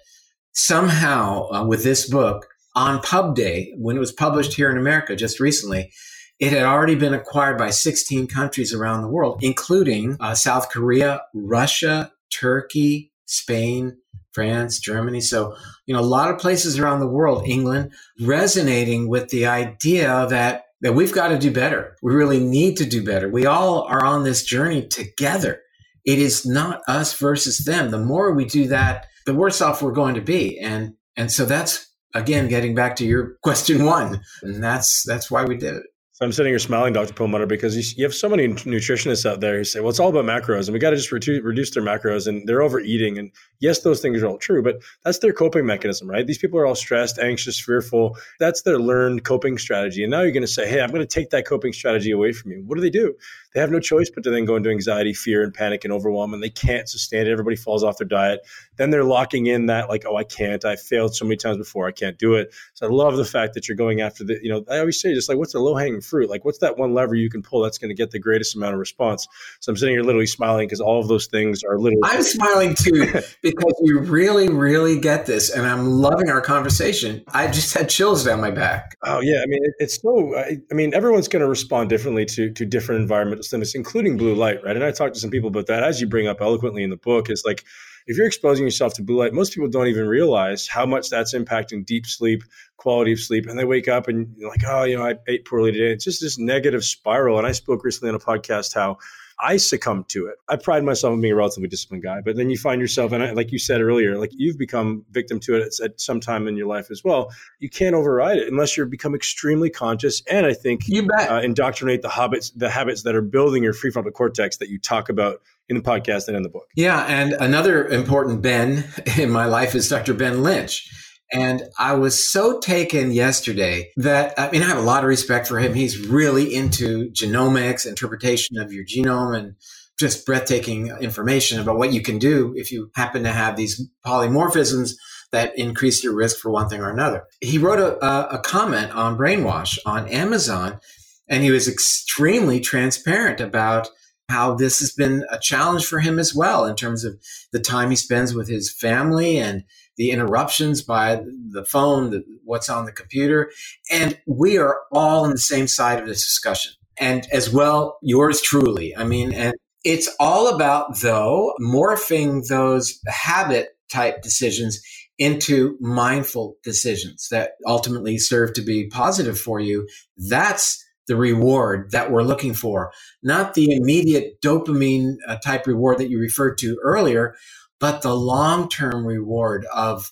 somehow uh, with this book on Pub Day, when it was published here in America just recently, it had already been acquired by 16 countries around the world, including uh, South Korea, Russia, Turkey, Spain, France, Germany. So, you know, a lot of places around the world, England, resonating with the idea that that we've got to do better. We really need to do better. We all are on this journey together. It is not us versus them. The more we do that, the worse off we're going to be. And and so that's again getting back to your *laughs* question one. And that's that's why we did it. So I'm sitting here smiling, Dr. Perlmutter, because you, you, have so many nutritionists out there who say, well, it's all about macros and we got to just reduce, reduce their macros and they're overeating. And yes, those things are all true, but that's their coping mechanism, right? These people are all stressed, anxious, fearful. That's their learned coping strategy. And now you're going to say, hey, I'm going to take that coping strategy away from you. What do they do? They have no choice but to then go into anxiety, fear, and panic and overwhelm, and they can't sustain it. Everybody falls off their diet. Then they're locking in that like, oh, I can't. I failed so many times before. I can't do it. So I love the fact that you're going after the. You know, I always say just like, what's the low hanging fruit? Like, what's that one lever you can pull that's going to get the greatest amount of response? So I'm sitting here literally smiling because all of those things are literally. I'm smiling too *laughs* because you really, really get this, and I'm loving our conversation. I just had chills down my back. Oh yeah, I mean it's so. I, I mean everyone's going to respond differently to to different stimulus, including blue light, right? And I talked to some people about that, as you bring up eloquently in the book. Is like if you're exposing yourself to blue light, most people don't even realize how much that's impacting deep sleep, quality of sleep, and they wake up and like, oh, you know, I ate poorly today. It's just this negative spiral. And I spoke recently on a podcast how I succumbed to it. I pride myself on being a relatively disciplined guy, but then you find yourself, and I, like you said earlier, like you've become victim to it at some time in your life as well. You can't override it unless you become extremely conscious, and I think you bet. Uh, indoctrinate the habits, the habits that are building your prefrontal cortex that you talk about in the podcast and in the book. Yeah, and another important Ben in my life is Dr. Ben Lynch. And I was so taken yesterday that, I mean, I have a lot of respect for him. He's really into genomics, interpretation of your genome, and just breathtaking information about what you can do if you happen to have these polymorphisms that increase your risk for one thing or another. He wrote a, a, comment on brainwash on Amazon, and he was extremely transparent about how this has been a challenge for him as well in terms of the time he spends with his family and the interruptions by the phone, the, what's on the computer. And we are all on the same side of this discussion. And as well, yours truly. I mean, and it's all about, though, morphing those habit type decisions into mindful decisions that ultimately serve to be positive for you. That's the reward that we're looking for, not the immediate dopamine uh, type reward that you referred to earlier, but the long term reward of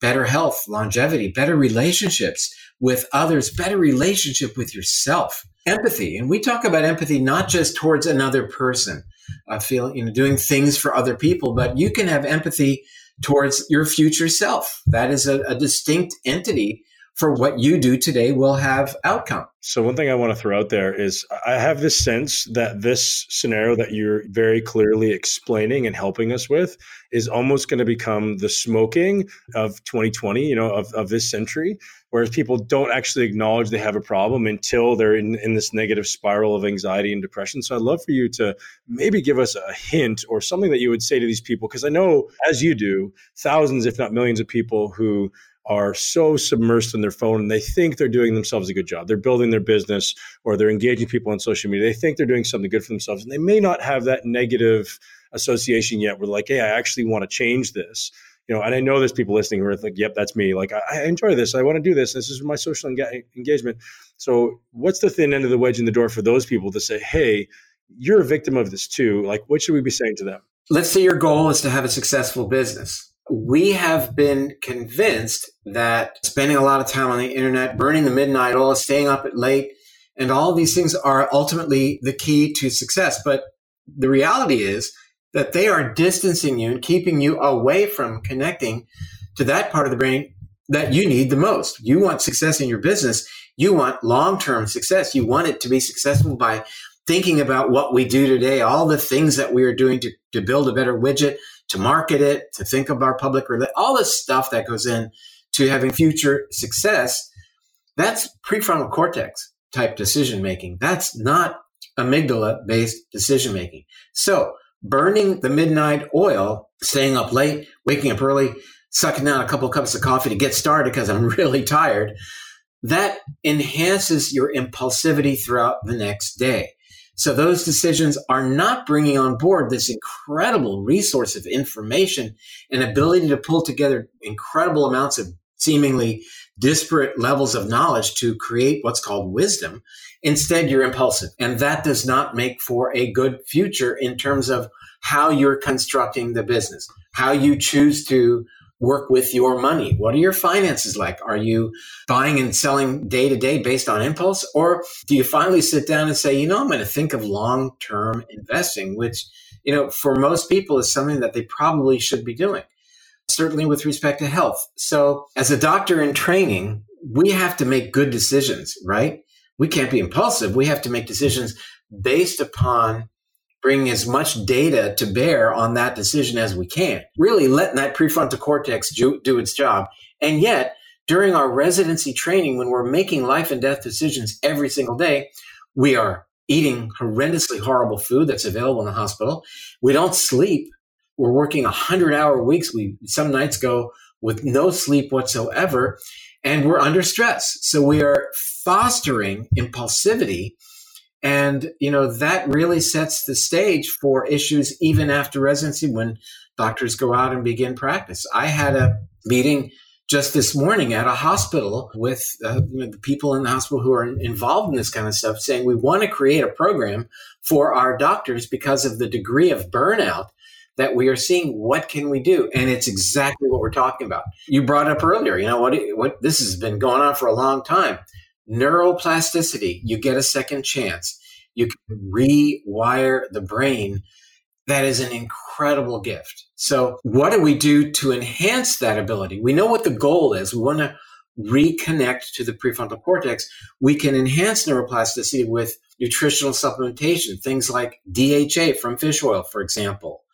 better health, longevity, better relationships with others, better relationship with yourself, empathy. And we talk about empathy not just towards another person, uh, feeling, you know, doing things for other people, but you can have empathy towards your future self. That is a, a distinct entity for what you do today will have outcome. So one thing I want to throw out there is I have this sense that this scenario that you're very clearly explaining and helping us with is almost going to become the smoking of 2020, you know, of, of this century, whereas people don't actually acknowledge they have a problem until they're in, in this negative spiral of anxiety and depression. So I'd love for you to maybe give us a hint or something that you would say to these people, because I know, as you do, thousands, if not millions of people who are so submersed in their phone and they think they're doing themselves a good job. They're building their business or they're engaging people on social media. They think they're doing something good for themselves and they may not have that negative association yet where like, hey, I actually want to change this. You know, and I know there's people listening who are like, yep, that's me. Like, I, I enjoy this. I want to do this. This is my social enga- engagement. So, what's the thin end of the wedge in the door for those people to say, hey, you're a victim of this too? Like, what should we be saying to them? Let's say your goal is to have a successful business we have been convinced that spending a lot of time on the internet, burning the midnight oil, staying up at late, and all these things are ultimately the key to success. But the reality is that they are distancing you and keeping you away from connecting to that part of the brain that you need the most. You want success in your business. You want long term success. You want it to be successful by thinking about what we do today, all the things that we are doing to, to build a better widget, to market it, to think of our public, all this stuff that goes in to having future success. That's prefrontal cortex type decision making. That's not amygdala based decision making. So burning the midnight oil, staying up late, waking up early, sucking down a couple cups of coffee to get started because I'm *laughs* really tired, that enhances your impulsivity throughout the next day. So those decisions are not bringing on board this incredible resource of information and ability to pull together incredible amounts of seemingly disparate levels of knowledge to create what's called wisdom. Instead, you're impulsive. And that does not make for a good future in terms of how you're constructing the business, how you choose to work with your money? What are your finances like? Are you buying and selling day to day based on impulse? Or do you finally sit down and say, you know, I'm going to think of long term investing, which, you know, for most people is something that they probably should be doing, certainly with respect to health. So as a doctor in training, we have to make good decisions, right? We can't be impulsive. We have to make decisions based upon bringing as much data to bear on that decision as we can, really letting that prefrontal cortex do, do its job. And yet, during our residency training, when we're making life and death decisions every single day, we are eating horrendously horrible food that's available in the hospital. We don't sleep. We're working 100 hour weeks. We some nights go with no sleep whatsoever and we're under stress. So we are fostering impulsivity and, you know, that really sets the stage for issues even after residency when doctors go out and begin practice. I had a meeting just this morning at a hospital with uh, you know, the people in the hospital who are involved in this kind of stuff saying we want to create a program for our doctors because of the degree of burnout that we are seeing. What can we do? And it's exactly what we're talking about. You brought up earlier you know what what this has been going on for a long time neuroplasticity, you get a second chance. You can rewire the brain. That is an incredible gift. So, what do we do to enhance that ability? We know what the goal is. We want to reconnect to the prefrontal cortex. We can enhance neuroplasticity with nutritional supplementation, things like DHA from fish oil, for example,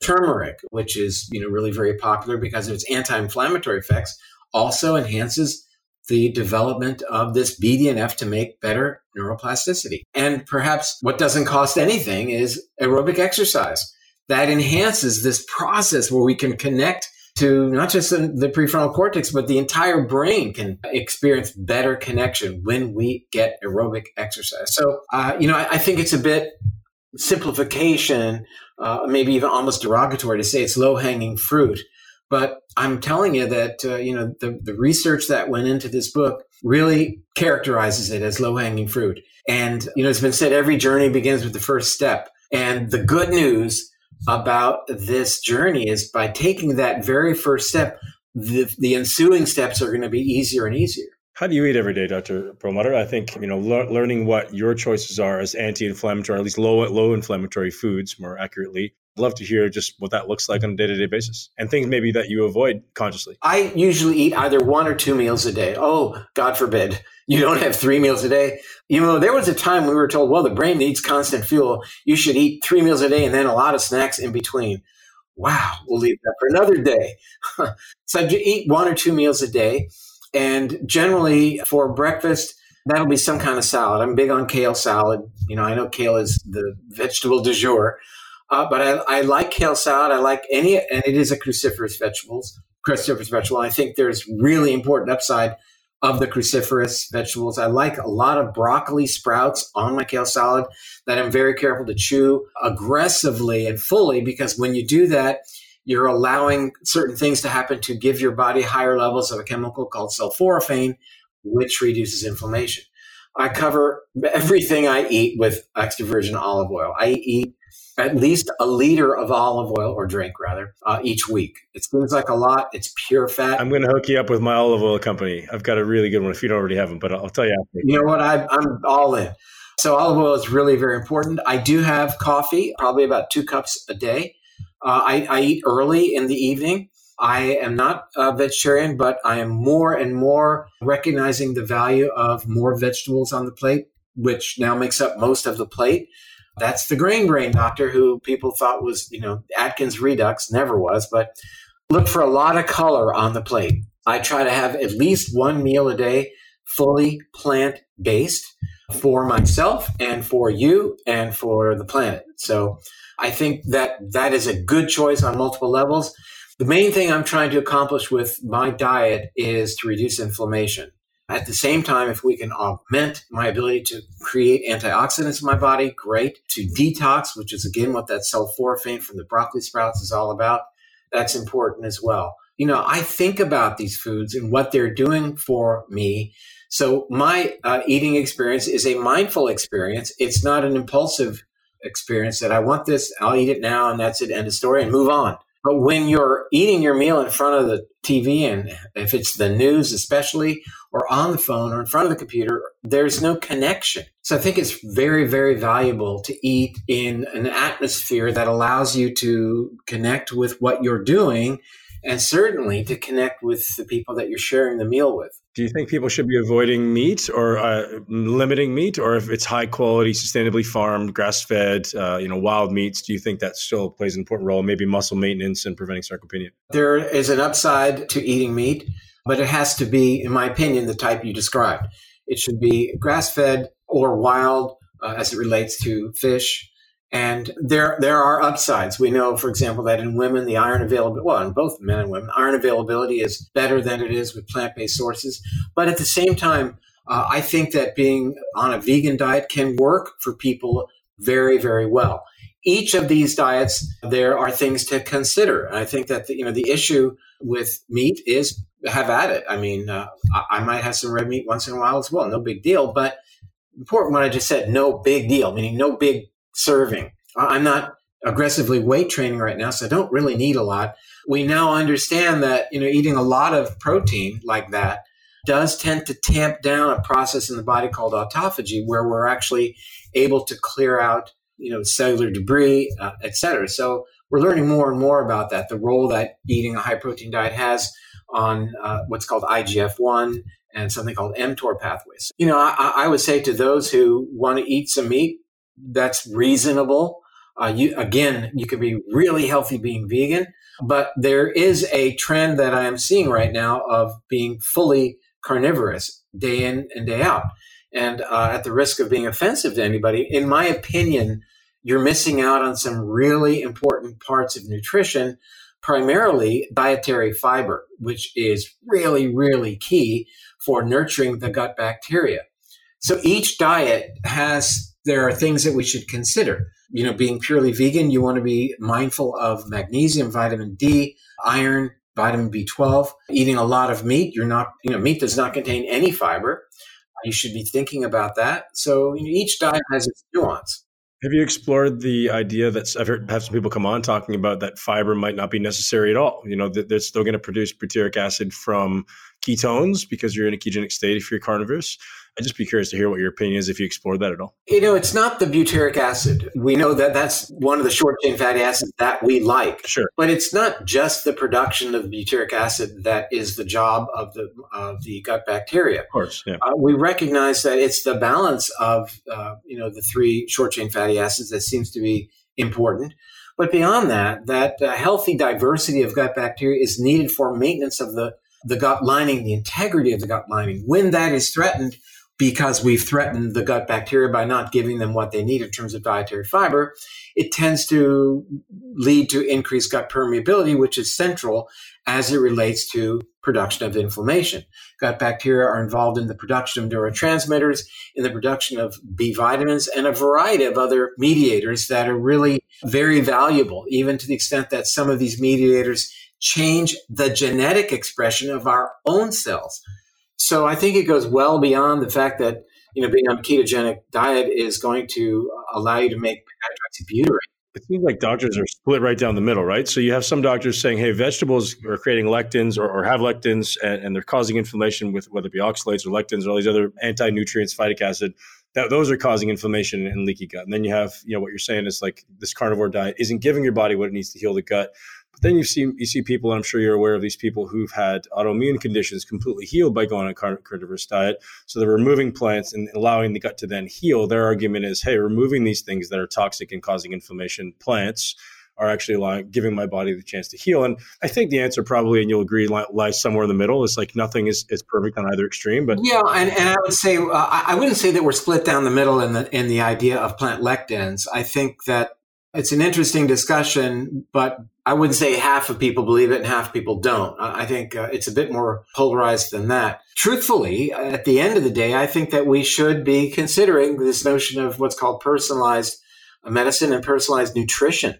turmeric, which is you know really very popular because of its anti-inflammatory effects, also enhances the development of this BDNF to make better neuroplasticity. And perhaps what doesn't cost anything is aerobic exercise that enhances this process where we can connect to not just the prefrontal cortex, but the entire brain can experience better connection when we get aerobic exercise. So, uh, you know, I, I, think it's a bit simplification, uh, maybe even almost derogatory to say it's low hanging fruit. But I'm telling you that, uh, you know, the, the research that went into this book really characterizes it as low hanging fruit. And, you know, it's been said every journey begins with the first step. And the good news about this journey is by taking that very first step, the, the ensuing steps are going to be easier and easier. How do you eat every day, Dr. Perlmutter? I think you know le- learning what your choices are as anti-inflammatory, at least low low inflammatory foods, more accurately, Love to hear just what that looks like on a day to day basis and things maybe that you avoid consciously. I usually eat either one or two meals a day. Oh, God forbid you don't have three meals a day. You know, there was a time we were told, well, the brain needs constant fuel. You should eat three meals a day and then a lot of snacks in between. Wow, we'll leave that for another day. *laughs* so I eat one or two meals a day. And generally for breakfast, that'll be some kind of salad. I'm big on kale salad. You know, I know kale is the vegetable du jour. Uh, but I, I, like kale salad. I like any, and it is a cruciferous vegetables, cruciferous vegetable. I think there's really important upside of the cruciferous vegetables. I like a lot of broccoli sprouts on my kale salad that I'm very careful to chew aggressively and fully because when you do that, you're allowing certain things to happen to give your body higher levels of a chemical called sulforaphane, which reduces inflammation. I cover everything I eat with extra virgin olive oil. I eat at least a liter of olive oil or drink rather uh, each week. It seems like a lot. It's pure fat. I'm going to hook you up with my olive oil company. I've got a really good one if you don't already have them, but I'll tell you after. You know what? I, I'm all in. So olive oil is really very important. I do have coffee, probably about two cups a day. Uh, I, I eat early in the evening. I am not a vegetarian, but I am more and more recognizing the value of more vegetables on the plate, which now makes up most of the plate. That's the grain brain doctor who people thought was, you know, Atkins Redux, never was, but look for a lot of color on the plate. I try to have at least one meal a day fully plant based for myself and for you and for the planet. So I think that that is a good choice on multiple levels. The main thing I'm trying to accomplish with my diet is to reduce inflammation. At the same time, if we can augment my ability to create antioxidants in my body, great. To detox, which is again what that sulforaphane from the broccoli sprouts is all about, that's important as well. You know, I think about these foods and what they're doing for me. So my uh, eating experience is a mindful experience. It's not an impulsive experience that I want this, I'll eat it now, and that's it, end of story, and move on. But when you're eating your meal in front of the TV, and if it's the news, especially, or on the phone or in front of the computer, there's no connection. So I think it's very, very valuable to eat in an atmosphere that allows you to connect with what you're doing and certainly to connect with the people that you're sharing the meal with. Do you think people should be avoiding meat or uh, limiting meat, or if it's high quality, sustainably farmed, grass fed, uh, you know, wild meats? Do you think that still plays an important role, maybe muscle maintenance and preventing sarcopenia? There is an upside to eating meat, but it has to be, in my opinion, the type you described. It should be grass fed or wild uh, as it relates to fish and there, there are upsides. We know, for example, that in women, the iron availability, well, in both men and women, iron availability is better than it is with plant based sources. But at the same time, uh, I think that being on a vegan diet can work for people very, very well. Each of these diets, there are things to consider. I think that the, you know the issue with meat is have at it. I mean, uh, I, I might have some red meat once in a while as well, no big deal. But important what I just said, no big deal, meaning no big serving. I'm not aggressively weight training right now, so I don't really need a lot. We now understand that, you know, eating a lot of protein like that does tend to tamp down a process in the body called autophagy, where we're actually able to clear out, you know, cellular debris, uh, et cetera. So we're learning more and more about that, the role that eating a high protein diet has on uh, what's called IGF 1 and something called mTOR pathways. You know, I, I would say to those who want to eat some meat, that's reasonable. Uh, you again, you can be really healthy being vegan, but there is a trend that I am seeing right now of being fully carnivorous day in and day out. And uh, at the risk of being offensive to anybody, in my opinion, you're missing out on some really important parts of nutrition, primarily dietary fiber, which is really, really key for nurturing the gut bacteria. So each diet has there are things that we should consider. You know, being purely vegan, you want to be mindful of magnesium, vitamin D, iron, vitamin B12. Eating a lot of meat, you're not, you know, meat does not contain any fiber. You should be thinking about that. So each diet has its nuance. Have you explored the idea that I've heard have some people come on talking about that fiber might not be necessary at all? You know, that they're still going to produce butyric acid from ketones because you're in a ketogenic state if you're carnivorous. I'd just be curious to hear what your opinion is if you explored that at all. You know, it's not the butyric acid. We know that that's one of the short chain fatty acids that we like. Sure. But it's not just the production of butyric acid that is the job of the of the gut bacteria. Of course, yeah. Uh, we recognize that it's the balance of uh, you know the three short chain fatty acids that seems to be important. But beyond that, that uh, healthy diversity of gut bacteria is needed for maintenance of the the gut lining, the integrity of the gut lining. When that is threatened, because we've threatened the gut bacteria by not giving them what they need in terms of dietary fiber, it tends to lead to increased gut permeability, which is central as it relates to production of inflammation. Gut bacteria are involved in the production of neurotransmitters, in the production of B vitamins, and a variety of other mediators that are really very valuable, even to the extent that some of these mediators change the genetic expression of our own cells. So I think it goes well beyond the fact that you know being on a ketogenic diet is going to uh, allow you to make hydroxybutyrate. It seems like doctors are split right down the middle, right? So you have some doctors saying, "Hey, vegetables are creating lectins or, or have lectins, and, and, they're causing inflammation with whether it be oxalates or lectins or all these other anti-nutrients, phytic acid. That those are causing inflammation and leaky gut." And then you have, you know, what you're saying is like this carnivore diet isn't giving your body what it needs to heal the gut. But then you see you see people, and I'm sure you're aware of these people who've had autoimmune conditions completely healed by going on a carnivorous diet. So they're removing plants and allowing the gut to then heal. Their argument is, hey, removing these things that are toxic and causing inflammation, plants are actually allowing, giving my body the chance to heal. And I think the answer probably, and you'll agree, lies somewhere in the middle. It's like nothing is, is perfect on either extreme. But yeah, and, and I would say uh, I wouldn't say that we're split down the middle in the in the idea of plant lectins. I think that it's an interesting discussion, but I wouldn't say half of people believe it and half people don't. I think uh, it's a bit more polarized than that. Truthfully, at the end of the day, I think that we should be considering this notion of what's called personalized medicine and personalized nutrition,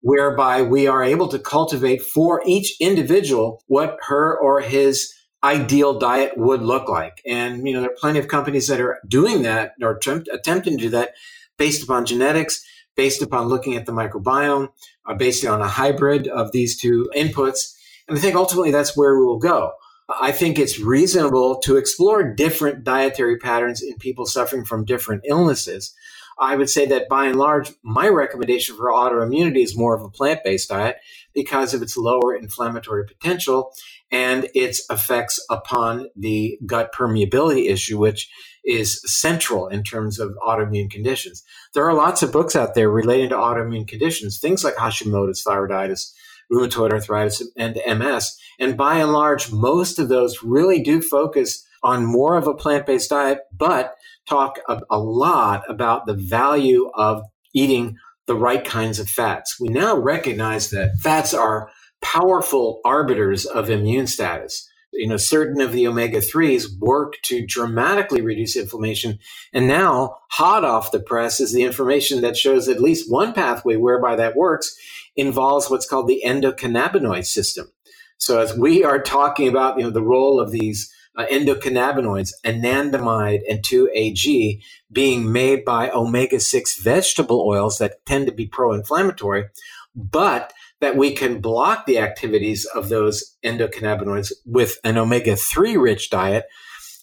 whereby we are able to cultivate for each individual what her or his ideal diet would look like. And, you know, there are plenty of companies that are doing that or attempt, attempting to do that based upon genetics based upon looking at the microbiome, uh, based on a hybrid of these two inputs. And I think ultimately that's where we will go. I think it's reasonable to explore different dietary patterns in people suffering from different illnesses. I would say that by and large, my recommendation for autoimmunity is more of a plant based diet because of its lower inflammatory potential and its effects upon the gut permeability issue, which is central in terms of autoimmune conditions. There are lots of books out there relating to autoimmune conditions, things like Hashimoto's thyroiditis, rheumatoid arthritis, and MS. And by and large, most of those really do focus on more of a plant based diet, but talk a, a lot about the value of eating the right kinds of fats. We now recognize that fats are powerful arbiters of immune status. You know, certain of the omega 3s work to dramatically reduce inflammation. And now, hot off the press is the information that shows at least one pathway whereby that works involves what's called the endocannabinoid system. So, as we are talking about you know, the role of these uh, endocannabinoids, anandamide and 2-AG, being made by omega-6 vegetable oils that tend to be pro-inflammatory, but that we can block the activities of those endocannabinoids with an omega-3 rich diet,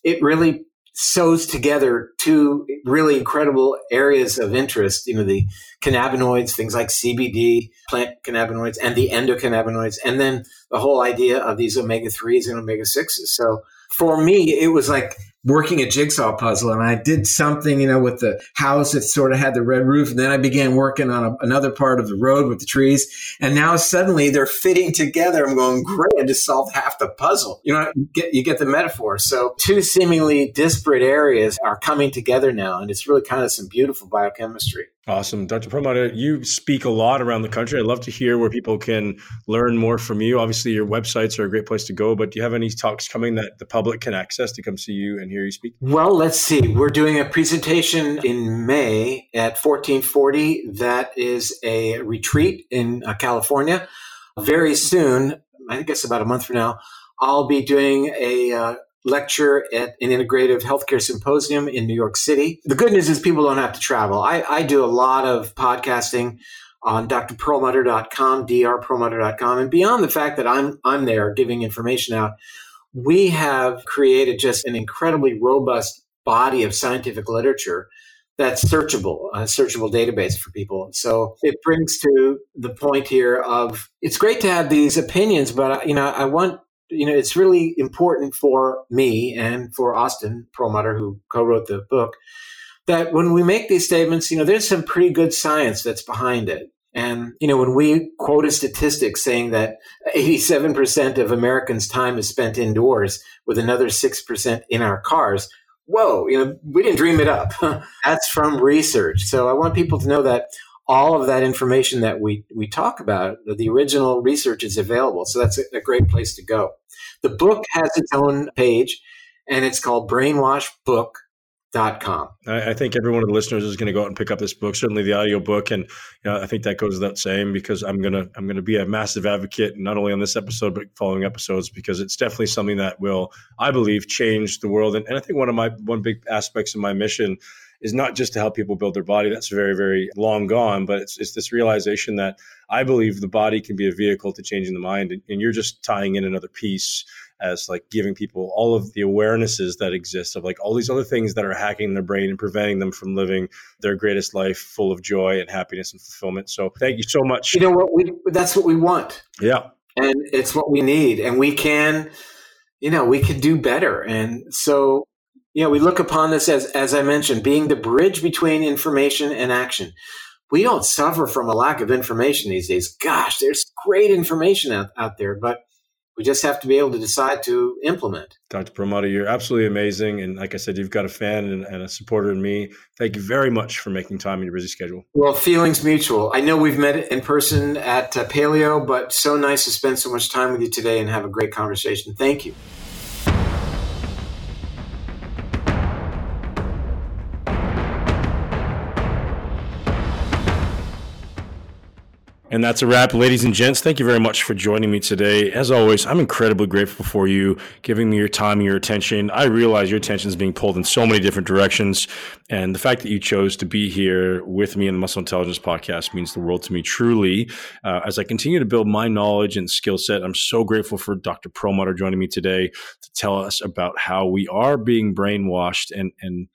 it really sews together two really incredible areas of interest, you know, the cannabinoids, things like CBD, plant cannabinoids, and the endocannabinoids, and then the whole idea of these omega 3s and omega 6s. So for me, it was like working a jigsaw puzzle and I did something, you know, with the house that sort of had the red roof. And then I began working on a, another part of the road with the trees. And now suddenly they're fitting together. I'm going, great. I just solved half the puzzle. You know, you get, you get the metaphor. So two seemingly disparate areas are coming together now. And it's really kind of some beautiful biochemistry. Awesome. Dr. Perlmutter, you speak a lot around the country. I'd love to hear where people can learn more from you. Obviously, your websites are a great place to go, but do you have any talks coming that the public can access to come see you and hear you speak? Well, let's see. We're doing a presentation in May at 1440. That is a retreat in uh, California. Very soon, I guess about a month from now, I'll be doing a uh, lecture at an integrative healthcare symposium in New York City. The good news is people don't have to travel. I, I do a lot of podcasting on drperlmutter.com, drperlmutter.com. And beyond the fact that I'm, I'm there giving information out, we have created just an incredibly robust body of scientific literature that's searchable, a searchable database for people. So it brings to the point here of it's great to have these opinions, but you know, I want you know, it's really important for me and for Austin Perlmutter, who co-wrote the book, that when we make these statements, you know, there's some pretty good science that's behind it. And, you know, when we quote a statistic saying that 87% of Americans' time is spent indoors with another 6% in our cars, whoa, you know, we didn't dream it up. *laughs* That's from research. So I want people to know that all of that information that we, we talk about, the original research is available. So that's a, a great place to go. The book has its own page and it's called brainwashbook.com. I, I think every one of the listeners is going to go out and pick up this book, certainly the audio book. And you know, I think that goes without saying because I'm to, I'm to be a massive advocate, not only on this episode, but following episodes, because it's definitely something that will, I believe, change the world. And, and I think one of my, one big aspects of my mission is not just to help people build their body. That's very, very long gone, but it's, it's this realization that I believe the body can be a vehicle to changing the mind. And, and you're just tying in another piece as like giving people all of the awarenesses that exist of like all these other things that are hacking their brain and preventing them from living their greatest life full of joy and happiness and fulfillment. So thank you so much. You know what? We, that's what we want. Yeah. And it's what we need. And we can, you know, we can do better. And so you know, we look upon this as, as I mentioned, being the bridge between information and action. We don't suffer from a lack of information these days. Gosh, there's great information out, out there, but we just have to be able to decide to implement. Dr. Perlmutter, you're absolutely amazing. And like I said, you've got a fan and, and, a supporter in me. Thank you very much for making time in your busy schedule. Well, feelings mutual. I know we've met in person at uh, Paleo, but so nice to spend so much time with you today and have a great conversation. Thank you. And that's a wrap, ladies and gents. Thank you very much for joining me today. As always, I'm incredibly grateful for you giving me your time and your attention. I realize your attention is being pulled in so many different directions. And the fact that you chose to be here with me in the Muscle Intelligence podcast means the world to me truly. Uh, as I continue to build my knowledge and skill set, I'm so grateful for Dr. Perlmutter joining me today to tell us about how we are being brainwashed and, and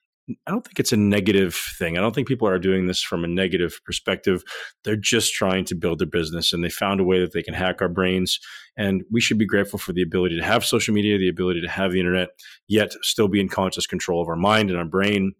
I don't think it's a negative thing. I don't think people are doing this from a negative perspective. They're just trying to build their business and they found a way that they can hack our brains. And we should be grateful for the ability to have social media, the ability to have the internet, yet still be in conscious control of our mind and our brain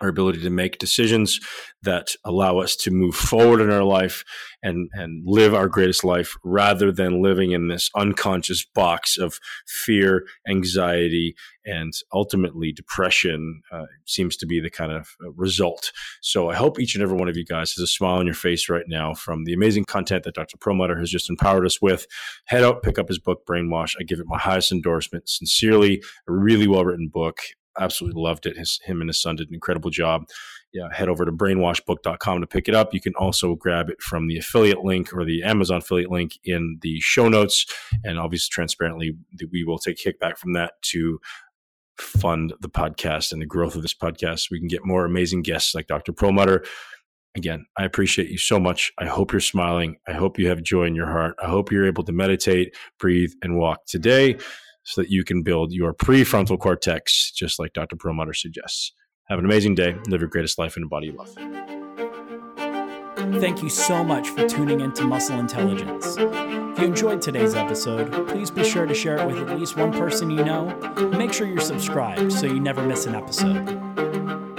our ability to make decisions that allow us to move forward in our life and and live our greatest life rather than living in this unconscious box of fear, anxiety, and ultimately depression uh, seems to be the kind of uh, result. So I hope each and every one of you guys has a smile on your face right now from the amazing content that Dr. Perlmutter has just empowered us with. Head out, pick up his book, Brainwash. I give it my highest endorsement. Sincerely, a really well written book absolutely loved it. His, him and his son did an incredible job. Yeah, head over to brainwashbook.com to pick it up. You can also grab it from the affiliate link or the Amazon affiliate link in the show notes. And obviously, transparently, we will take kickback from that to fund the podcast and the growth of this podcast. We can get more amazing guests like Dr. Perlmutter. Again, I appreciate you so much. I hope you're smiling. I hope you have joy in your heart. I hope you're able to meditate, breathe, and walk today so that you can build your prefrontal cortex, just like Dr. Perlmutter suggests. Have an amazing day. Live your greatest life in a body you love. Thank you so much for tuning in to Muscle Intelligence. If you enjoyed today's episode, please be sure to share it with at least one person you know. Make sure you're subscribed so you never miss an episode.